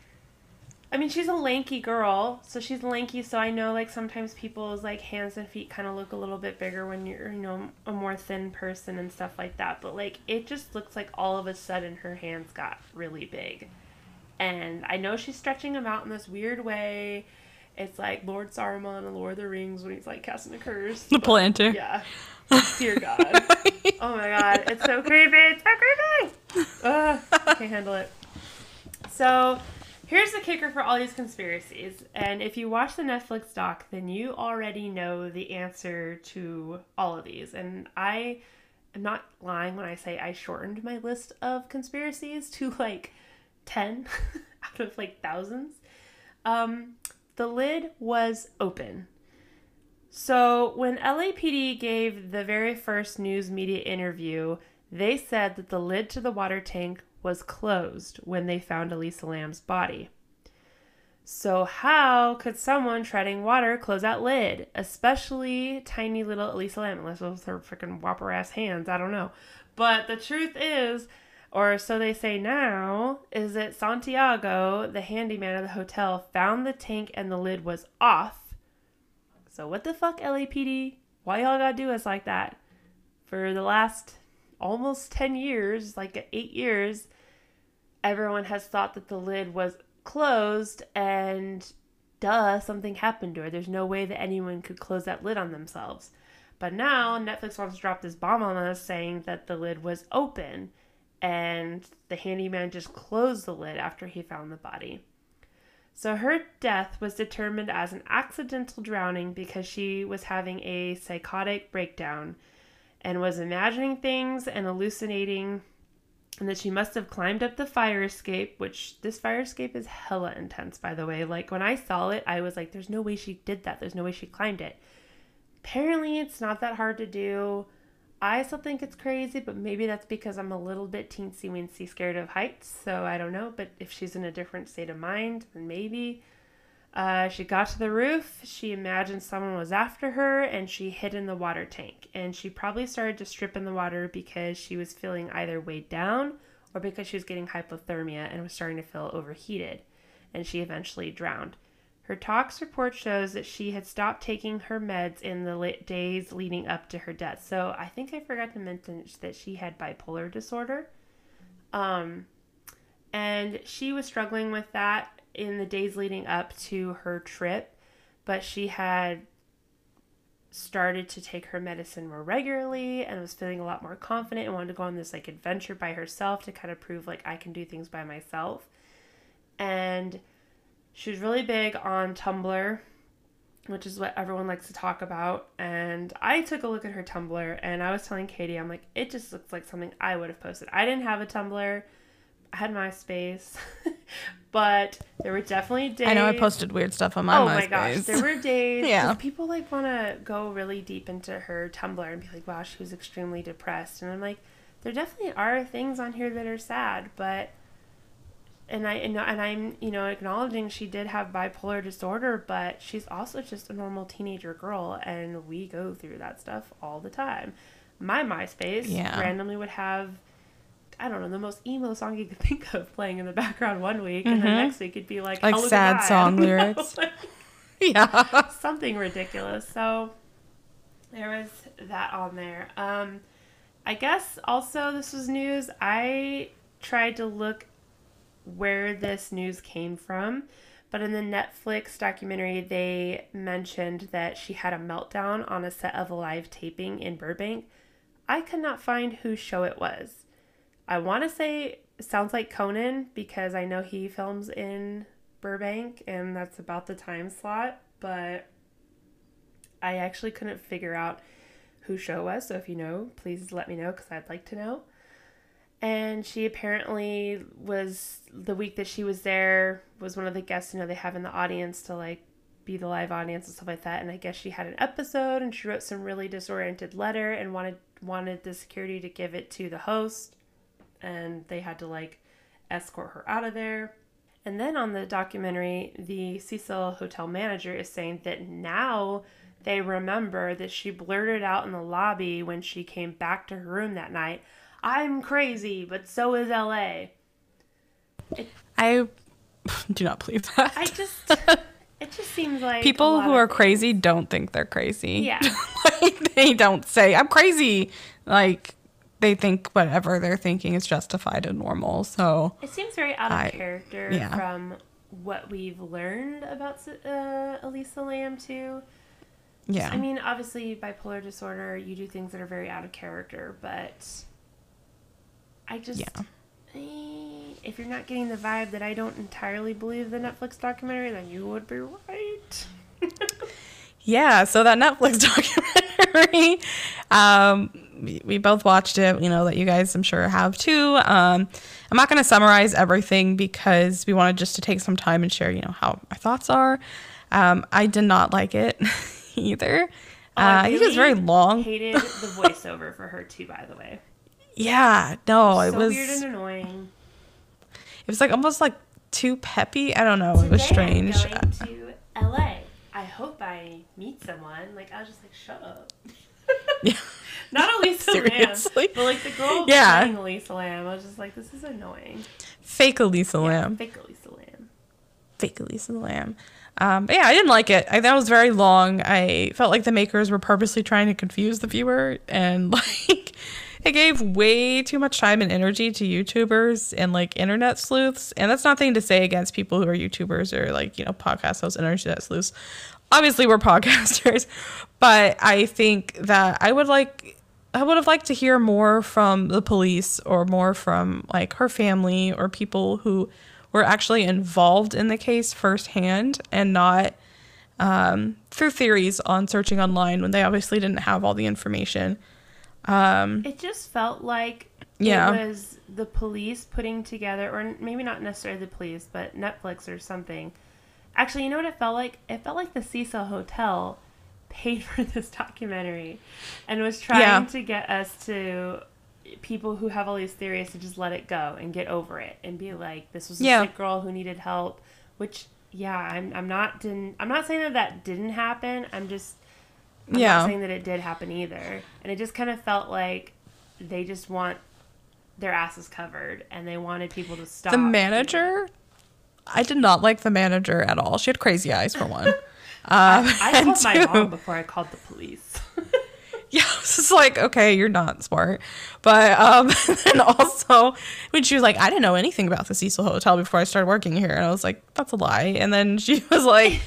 I mean, she's a lanky girl, so she's lanky. So I know, like, sometimes people's like hands and feet kind of look a little bit bigger when you're, you know, a more thin person and stuff like that. But like, it just looks like all of a sudden her hands got really big, and I know she's stretching them out in this weird way. It's like Lord Saruman and Lord of the Rings when he's like casting a curse. The planter. yeah. Dear God. Oh my God. It's so creepy. It's so creepy. Ugh, I can't handle it. So, here's the kicker for all these conspiracies. And if you watch the Netflix doc, then you already know the answer to all of these. And I am not lying when I say I shortened my list of conspiracies to like 10 out of like thousands. Um, the lid was open. So when LAPD gave the very first news media interview, they said that the lid to the water tank was closed when they found Elisa Lam's body. So, how could someone treading water close that lid? Especially tiny little Elisa Lam, unless it was her freaking whopper ass hands. I don't know. But the truth is, or so they say now, is that Santiago, the handyman of the hotel, found the tank and the lid was off. So, what the fuck, LAPD? Why y'all gotta do us like that? For the last almost 10 years, like eight years, everyone has thought that the lid was closed and duh, something happened to her. There's no way that anyone could close that lid on themselves. But now Netflix wants to drop this bomb on us saying that the lid was open and the handyman just closed the lid after he found the body. So her death was determined as an accidental drowning because she was having a psychotic breakdown and was imagining things and hallucinating and that she must have climbed up the fire escape, which this fire escape is hella intense, by the way. Like when I saw it, I was like, there's no way she did that. There's no way she climbed it. Apparently, it's not that hard to do. I still think it's crazy, but maybe that's because I'm a little bit teensy weensy scared of heights. So I don't know. But if she's in a different state of mind, then maybe. Uh, she got to the roof. She imagined someone was after her and she hid in the water tank. And she probably started to strip in the water because she was feeling either weighed down or because she was getting hypothermia and was starting to feel overheated. And she eventually drowned. Her tox report shows that she had stopped taking her meds in the days leading up to her death. So I think I forgot to mention that she had bipolar disorder. Um, and she was struggling with that in the days leading up to her trip, but she had started to take her medicine more regularly and was feeling a lot more confident and wanted to go on this like adventure by herself to kind of prove like I can do things by myself. And she was really big on Tumblr, which is what everyone likes to talk about. And I took a look at her Tumblr and I was telling Katie, I'm like, it just looks like something I would have posted. I didn't have a Tumblr. I had MySpace, but there were definitely days. I know I posted weird stuff on my. Oh MySpace. my gosh, there were days. Yeah. people like want to go really deep into her Tumblr and be like, "Wow, she was extremely depressed," and I'm like, there definitely are things on here that are sad, but. And I and, and I'm you know acknowledging she did have bipolar disorder, but she's also just a normal teenager girl, and we go through that stuff all the time. My MySpace Yeah. randomly would have I don't know, the most emo song you could think of playing in the background one week, and then Mhm. next week it'd be like, Like "Oh, sad song lyrics. Like, yeah. something ridiculous. So there was that on there. Um, I guess also this was news. I tried to look where this news came from, but in the Netflix documentary, they mentioned that she had a meltdown on a set of a live taping in Burbank. I could not find whose show it was. I want to say sounds like Conan because I know he films in Burbank and that's about the time slot, but I actually couldn't figure out who show was. So if you know, please let me know because I'd like to know. And she apparently was the week that she was there was one of the guests you know they have in the audience to like be the live audience and stuff like that. And I guess she had an episode and she wrote some really disoriented letter and wanted wanted the security to give it to the host and they had to like escort her out of there. And then on the documentary, the Cecil hotel manager is saying that now they remember that she blurted out in the lobby when she came back to her room that night, I'm crazy, but so is LA. I do not believe that. I just it just seems like People who are crazy don't think they're crazy. Yeah. like they don't say I'm crazy. Like they think whatever they're thinking is justified and normal. So It seems very out of I- character yeah. from what we've learned about uh, Elisa Lam too. yeah. I mean, obviously, bipolar disorder, you do things that are very out of character, but I just. Yeah. eh, If you're not getting the vibe that I don't entirely believe the Netflix documentary, then you would be right. Yeah, so that Netflix documentary, um, we, we both watched it. You know that you guys, I'm sure, have too. Um, I'm not going to summarize everything because we wanted just to take some time and share, you know, how our thoughts are. Um, I did not like it either. Oh, uh, I think it was very long. Hated the voiceover for her too. By the way, Yeah, no, it was. weird and annoying. It was like almost like too peppy. I don't know. It was Today I'm strange. going to LA. I hope I meet someone. Like I was just like, shut up. Yeah. Not Elisa Lam, Seriously? Oh, but like the girl Yeah. playing Elisa Lam. I was just like, this is annoying. Fake Elisa Lam. Fake Elisa Lam. fake Elisa Lam. Um, but yeah, I didn't like it. I it was very long. I felt like the makers were purposely trying to confuse the viewer, and like it gave way too much time and energy to YouTubers and like internet sleuths. And that's nothing to say against people who are YouTubers or like you know podcast hosts, and internet sleuths. Obviously, we're podcasters, but I think that I would like. I would have liked to hear more from the police or more from like her family or people who were actually involved in the case firsthand and not um, through theories on searching online when they obviously didn't have all the information. Um, It just felt like Yeah. it was the police putting together, or maybe not necessarily the police, but Netflix or something. Actually, you know what it felt like? It felt like the Cecil Hotel paid for this documentary and was trying Yeah. to get us to people who have all these theories to just let it go and get over it and be like, this was a Yeah. sick girl who needed help. Which, yeah, I'm, I'm not didn't I'm not saying that that didn't happen. I'm just I'm Yeah. not saying that it did happen either. And it just kind of felt like they just want their asses covered and they wanted people to stop. the manager, I did not like the manager at all. She had crazy eyes for one. Um, I called my mom before I called the police. Yeah, it's just like, okay, you're not smart. But um and also when she was like, I didn't know anything about the Cecil Hotel before I started working here. And I was like, that's a lie. And then she was like,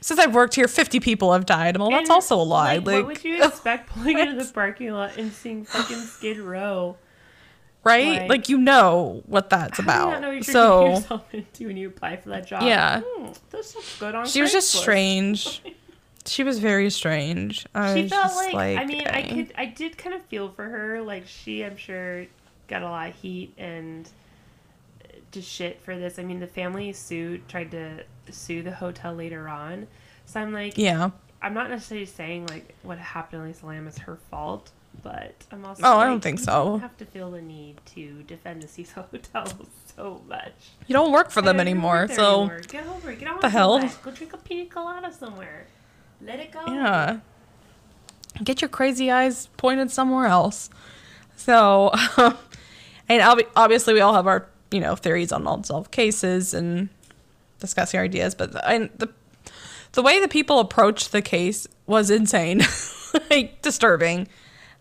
since I've worked here, 50 people have died. I'm well, that's And, also a lie. Like, Like, what would you expect pulling into the parking lot and seeing fucking Skid Row? Right? like- Like, you know what that's How do you about. not know what you're so yourself into when you apply for that job? Yeah. Hmm, this looks good on she was just strange. She was very strange. I she felt like, like, I mean, I eh. could I did kind of feel for her. Like she, I'm sure, got a lot of heat and just shit for this. I mean, the family sued, tried to sue the hotel later on. So I'm like, Yeah. I'm not necessarily saying like what happened to Lisa Lam is her fault, but I'm also. Oh, I don't think so. don't have to feel the need to defend the Cecil Hotel so much. You don't work for them Yeah, you don't anymore. So, anymore. get over it. Get on the hell? life. Go drink a pina colada somewhere. Let it go. Yeah. Get your crazy eyes pointed somewhere else. So, um, and obviously we all have our, you know, theories on unsolved cases and discussing our ideas, but the, I, the the way the people approached the case was insane, like disturbing.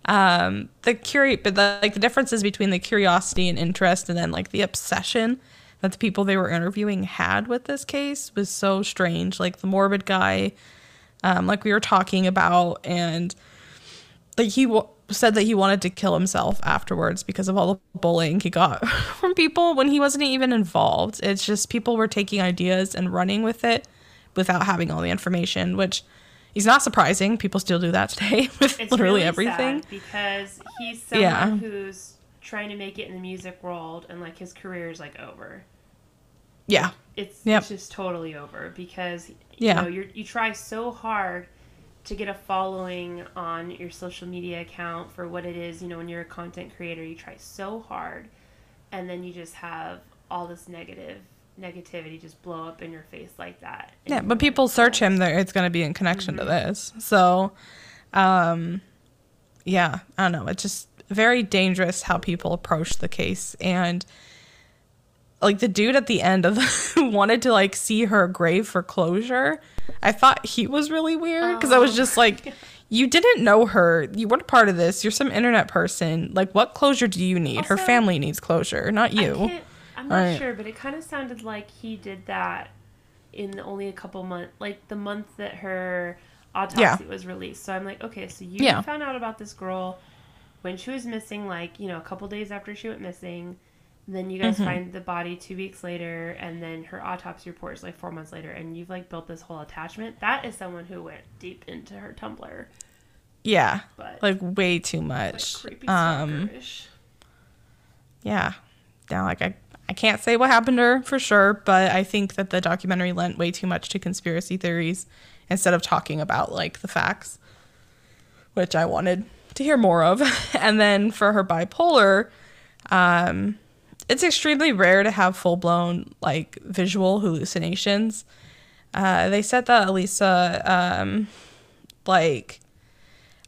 Um, the curi- but the, like the differences between the curiosity and interest, and then like the obsession that the people they were interviewing had with this case was so strange. Like the morbid guy, um, like we were talking about, and like he w- said that he wanted to kill himself afterwards because of all the bullying he got from people when he wasn't even involved. It's just people were taking ideas and running with it without having all the information, which is not surprising. People still do that today with It's literally really everything. sad because he's someone Yeah. who's trying to make it in the music world and like his career is like over. Yeah. It's, Yep. it's just totally over because you Yeah. know you try so hard to get a following on your social media account for what it is. You know, when you're a content creator, you try so hard, and then you just have all this negative negativity just blow up in your face like that. Yeah, but people search "Oh, him there it's going to be in connection Mm-hmm. to this. So um yeah, I don't know. It's just very dangerous how people approach the case and like the dude at the end of the who wanted to like see her grave for closure. I thought he was really weird because I was Oh. just like you didn't know her. You weren't part of this. You're some internet person. Like what closure do you need? her family needs closure, not you. I'm not sure, but it kind of sounded like he did that in only a couple months, like the month that her autopsy Yeah. was released. So I'm like, okay, so you Yeah. found out about this girl when she was missing, like you know, a couple days after she went missing. Then you guys Mm-hmm. find the body two weeks later, and then her autopsy report is like four months later, and you've like built this whole attachment. That is someone who went deep into her Tumblr. Yeah, but like way too like much. creepy um, yeah. Now, like I, I can't say what happened to her for sure, but I think that the documentary lent way too much to conspiracy theories instead of talking about like the facts, which I wanted to hear more of. and then for her bipolar, um, it's extremely rare to have full blown like visual hallucinations. Uh, they said that Elisa, um, like,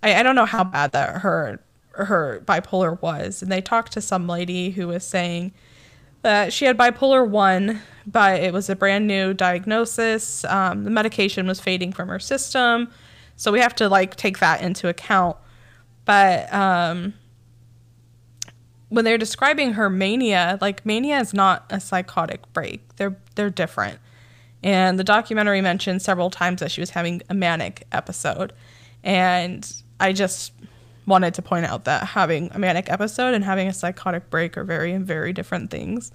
I, I don't know how bad that her her bipolar was, and they talked to some lady who was saying that she had bipolar one, but it was a brand new diagnosis. Um, the medication was fading from her system, so we have to like take that into account. But um, when they're describing her mania, like mania is not a psychotic break. They're they're different. And the documentary mentioned several times that she was having a manic episode. And I just wanted to point out that having a manic episode and having a psychotic break are very, very different things.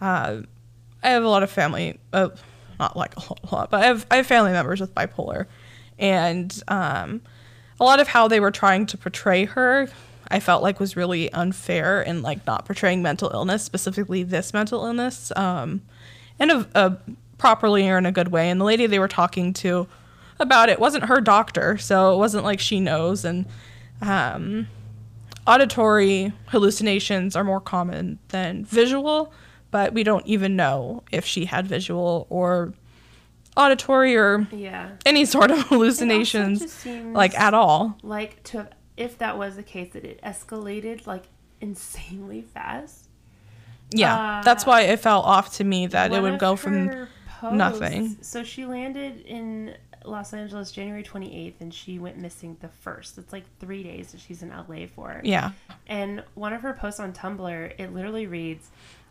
Uh, I have a lot of family, uh, not like a lot, lot, but I have, I have family members with bipolar. And um, a lot of how they were trying to portray her, I felt like was really unfair and like not portraying mental illness, specifically this mental illness, um, in a, a properly or in a good way. And the lady they were talking to about it wasn't her doctor, so it wasn't like she knows. And um, auditory hallucinations are more common than visual, but we don't even know if she had visual or auditory or Yeah. any sort of hallucinations like at all. like to have, if that was the case that it escalated like insanely fast. Yeah, Uh, that's why it fell off to me that it would go from her nothing. So she landed in Los Angeles January 28th and she went missing the 1st. It's like 3 days that she's in LA for. yeah, And one of her posts on Tumblr, it literally reads,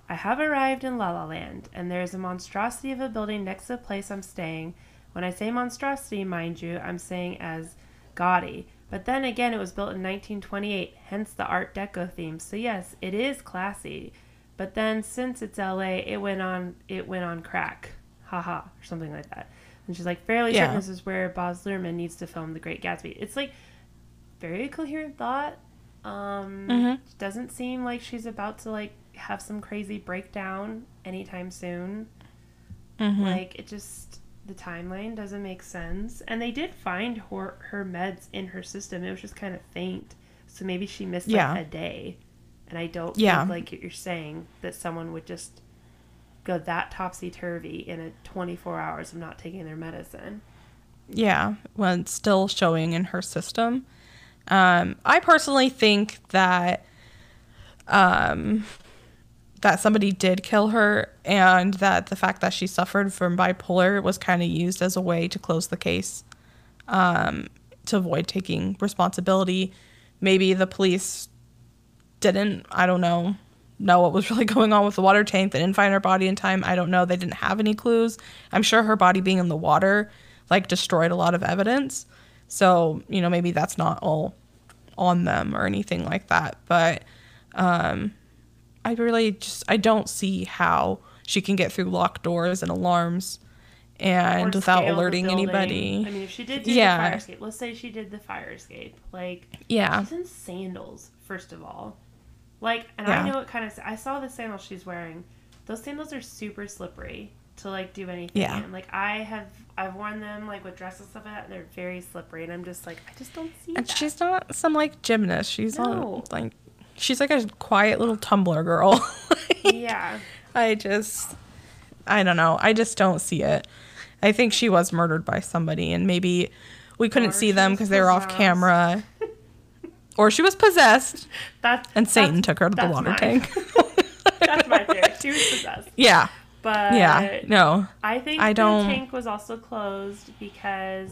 I have arrived in La La Land, and there is a monstrosity of a building next to the place I'm staying. When I say monstrosity, mind you, I'm saying as gaudy. But then again, it was built in 1928, hence the Art Deco theme. So yes, it is classy. But then since it's LA, it went on it went on crack. Haha, or something like that. And she's like, fairly Yeah. certain this is where Baz Luhrmann needs to film The Great Gatsby. It's like very coherent thought. Um, Mhm. doesn't seem like she's about to like have some crazy breakdown anytime soon. Mhm. Like it just the timeline doesn't make sense. And they did find her her meds in her system. It was just kind of faint, so maybe she missed like Yeah. a day. And I don't Yeah. think like you're saying that someone would just go that topsy turvy in a 24 hours of not taking their medicine. yeah, when it's still showing in her system. Um, I personally think that um, that somebody did kill her, and that the fact that she suffered from bipolar was kind of used as a way to close the case, um, to avoid taking responsibility. Maybe the police didn't. I don't know. Know what was really going on with the water tank. They didn't find her body in time. I don't know. They didn't have any clues. I'm sure her body being in the water like destroyed a lot of evidence. So, you know, maybe that's not all on them or anything like that. But um I really just I don't see how she can get through locked doors and alarms and without alerting anybody. I mean, if she did do Yeah. the fire escape, let's say she did the fire escape. Like, Yeah. she's in sandals, first of all. Like, and Yeah. I know it kind of. I saw the sandals she's wearing. Those sandals are super slippery to like do anything Yeah. in. Like, I have I've worn them like with dresses and stuff like that, and they're very slippery. And I'm just like, I just don't see And that. she's not some like gymnast. She's No. on like she's like a quiet little Tumblr girl. yeah. I just, I don't know. I just don't see it. I think she was murdered by somebody, and maybe we couldn't Or see them because they were off possessed. camera. Or she was possessed, That's and Satan that's- took her to the water mine. tank. that's my theory. She was possessed. yeah, But yeah, no, I think I don't- the tank was also closed because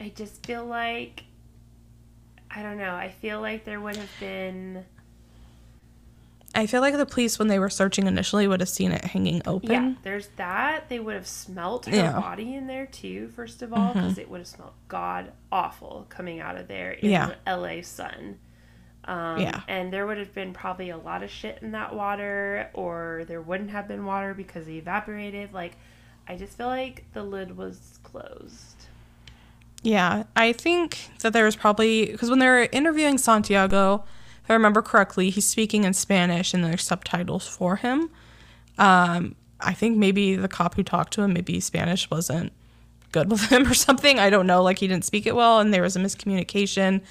I just feel like I don't know. I feel like there would have been I feel like the police, when they were searching initially, would have seen it hanging open. yeah. There's that. They would have smelt her Yeah. Mm-hmm. body in there too. First of all, because it would have smelled god awful coming out of there in Yeah. the L.A. sun. Um, Yeah. And there would have been probably a lot of shit in that water, or there wouldn't have been water because it evaporated. Like, I just feel like the lid was closed. Yeah, I think that there was probably because when they were interviewing Santiago, I remember correctly, he's speaking in Spanish and there's subtitles for him. Um, I think maybe the cop who talked to him, maybe Spanish wasn't good with him or something. I don't know. Like he didn't speak it well, and there was a miscommunication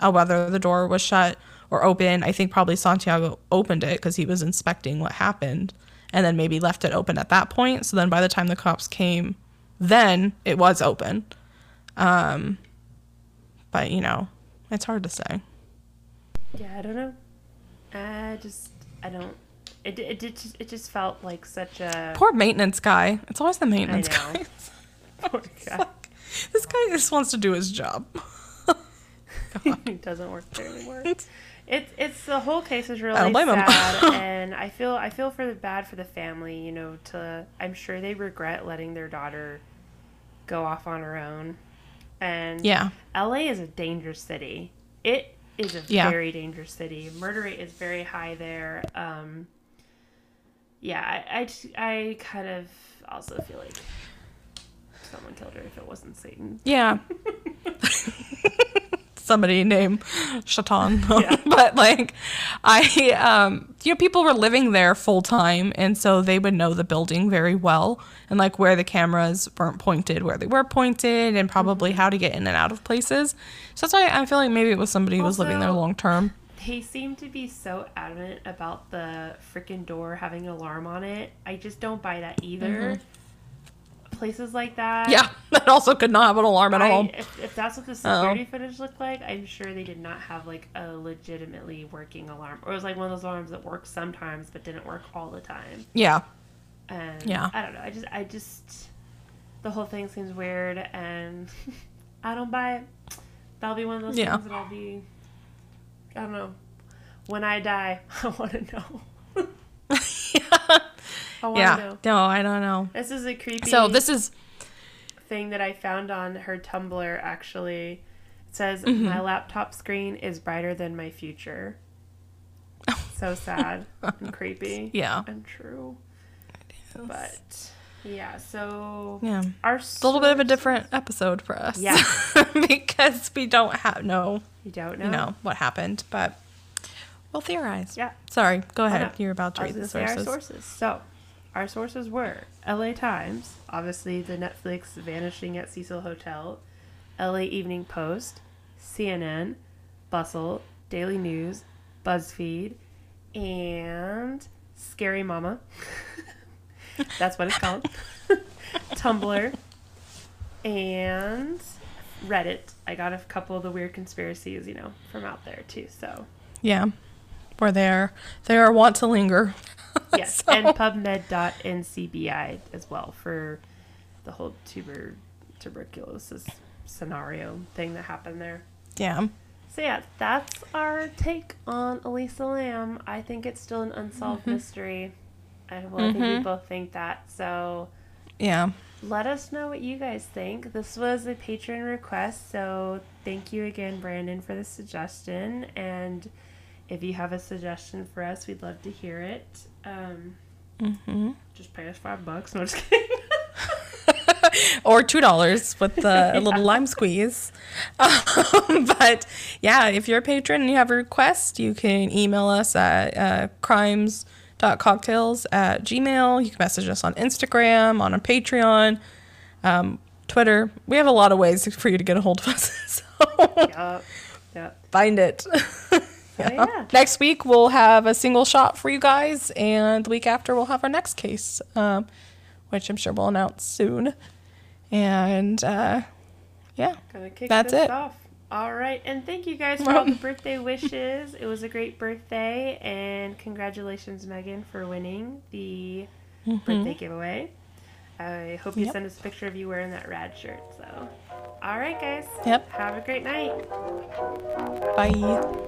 uh, whether the door was shut or open. I think probably Santiago opened it because he was inspecting what happened, and then maybe left it open at that point. So then by the time the cops came, then it was open. Um, but you know, it's hard to say. Yeah, I don't know. I just, I don't. It it did just, it just felt like such a Poor maintenance guy. It's always the maintenance guy. poor guy. this guy just wants to do his job. He doesn't work there anymore. It's it's the whole case is really don't blame him. sad, and I feel I feel for the bad for the family. You know, to I'm sure they regret letting their daughter go off on her own. And Yeah. LA is a dangerous city. It is a Yeah. very dangerous city. Murder rate is very high there. Um, yeah, I, I, I kind of also feel like someone killed her if it wasn't Satan. Yeah. Somebody named Shatan. Yeah. but like I um you know, people were living there full time and so they would know the building very well and like where the cameras weren't pointed, where they were pointed and probably Mm-hmm. how to get in and out of places. So that's why I feel like maybe it was somebody who was living there long term. They seem to be so adamant about the freaking door having an alarm on it. I just don't buy that either. Places like that. Yeah. That also could not have an alarm at I- all. if, if that's what the Oh. security footage looked like, I'm sure they did not have like a legitimately working alarm, or it was like one of those alarms that works sometimes but didn't work all the time. Yeah. And Yeah. I don't know. I just, I just, the whole thing seems weird, and I don't buy it. That'll be one of those Yeah. things that I'll be. I don't know. When I die, I want to know. I yeah. know. No, I don't know. This is a creepy So this is thing that I found on her Tumblr actually. It says Mm-hmm. my laptop screen is brighter than my future. so sad and creepy. Yeah. And true. But yeah, so yeah. our It's a little bit of a different episode for us. Yeah. because we don't have no, you don't know. you know, what happened, but we'll theorize. Yeah. Sorry, go ahead. You're about to read the sources. our sources. So, our sources were LA Times, obviously the Netflix Vanishing at Cecil Hotel, LA Evening Post, CNN, Bustle, Daily News, BuzzFeed, and Scary Mama. That's what it's called. Tumblr, and Reddit. I got a couple of the weird conspiracies, you know, from out there too. So, Yeah. Where they're they are want to linger. Yes, So- and PubMed.ncbi as well for the whole tuber tuberculosis scenario thing that happened there. Yeah. So yeah, that's our take on Elisa Lam. I think it's still an unsolved Mm-hmm. mystery. And well, I think we both think that. So Yeah. let us know what you guys think. This was a patron request, so thank you again, Brandon, for the suggestion. And if you have a suggestion for us, we'd love to hear it. Um, Mm-hmm. just pay us five bucks. No, just kidding. or two dollars with the a little lime squeeze. Um, but yeah, if you're a patron and you have a request, you can email us at uh, crimes.cocktails at gmail. You can message us on Instagram, on our Patreon, um, Twitter. We have a lot of ways for you to get a hold of us. So yep. Yep. find it. Yeah. Next week we'll have a single shot for you guys, and the week after we'll have our next case, um, which I'm sure we'll announce soon. And uh, yeah, kick That's this it. off. All right, and thank you guys for all the birthday wishes. It was a great birthday, and congratulations, Megan, for winning the birthday giveaway. I hope you Yep. send us a picture of you wearing that rad shirt. So, all right, guys. Yep. Have a great night. Bye.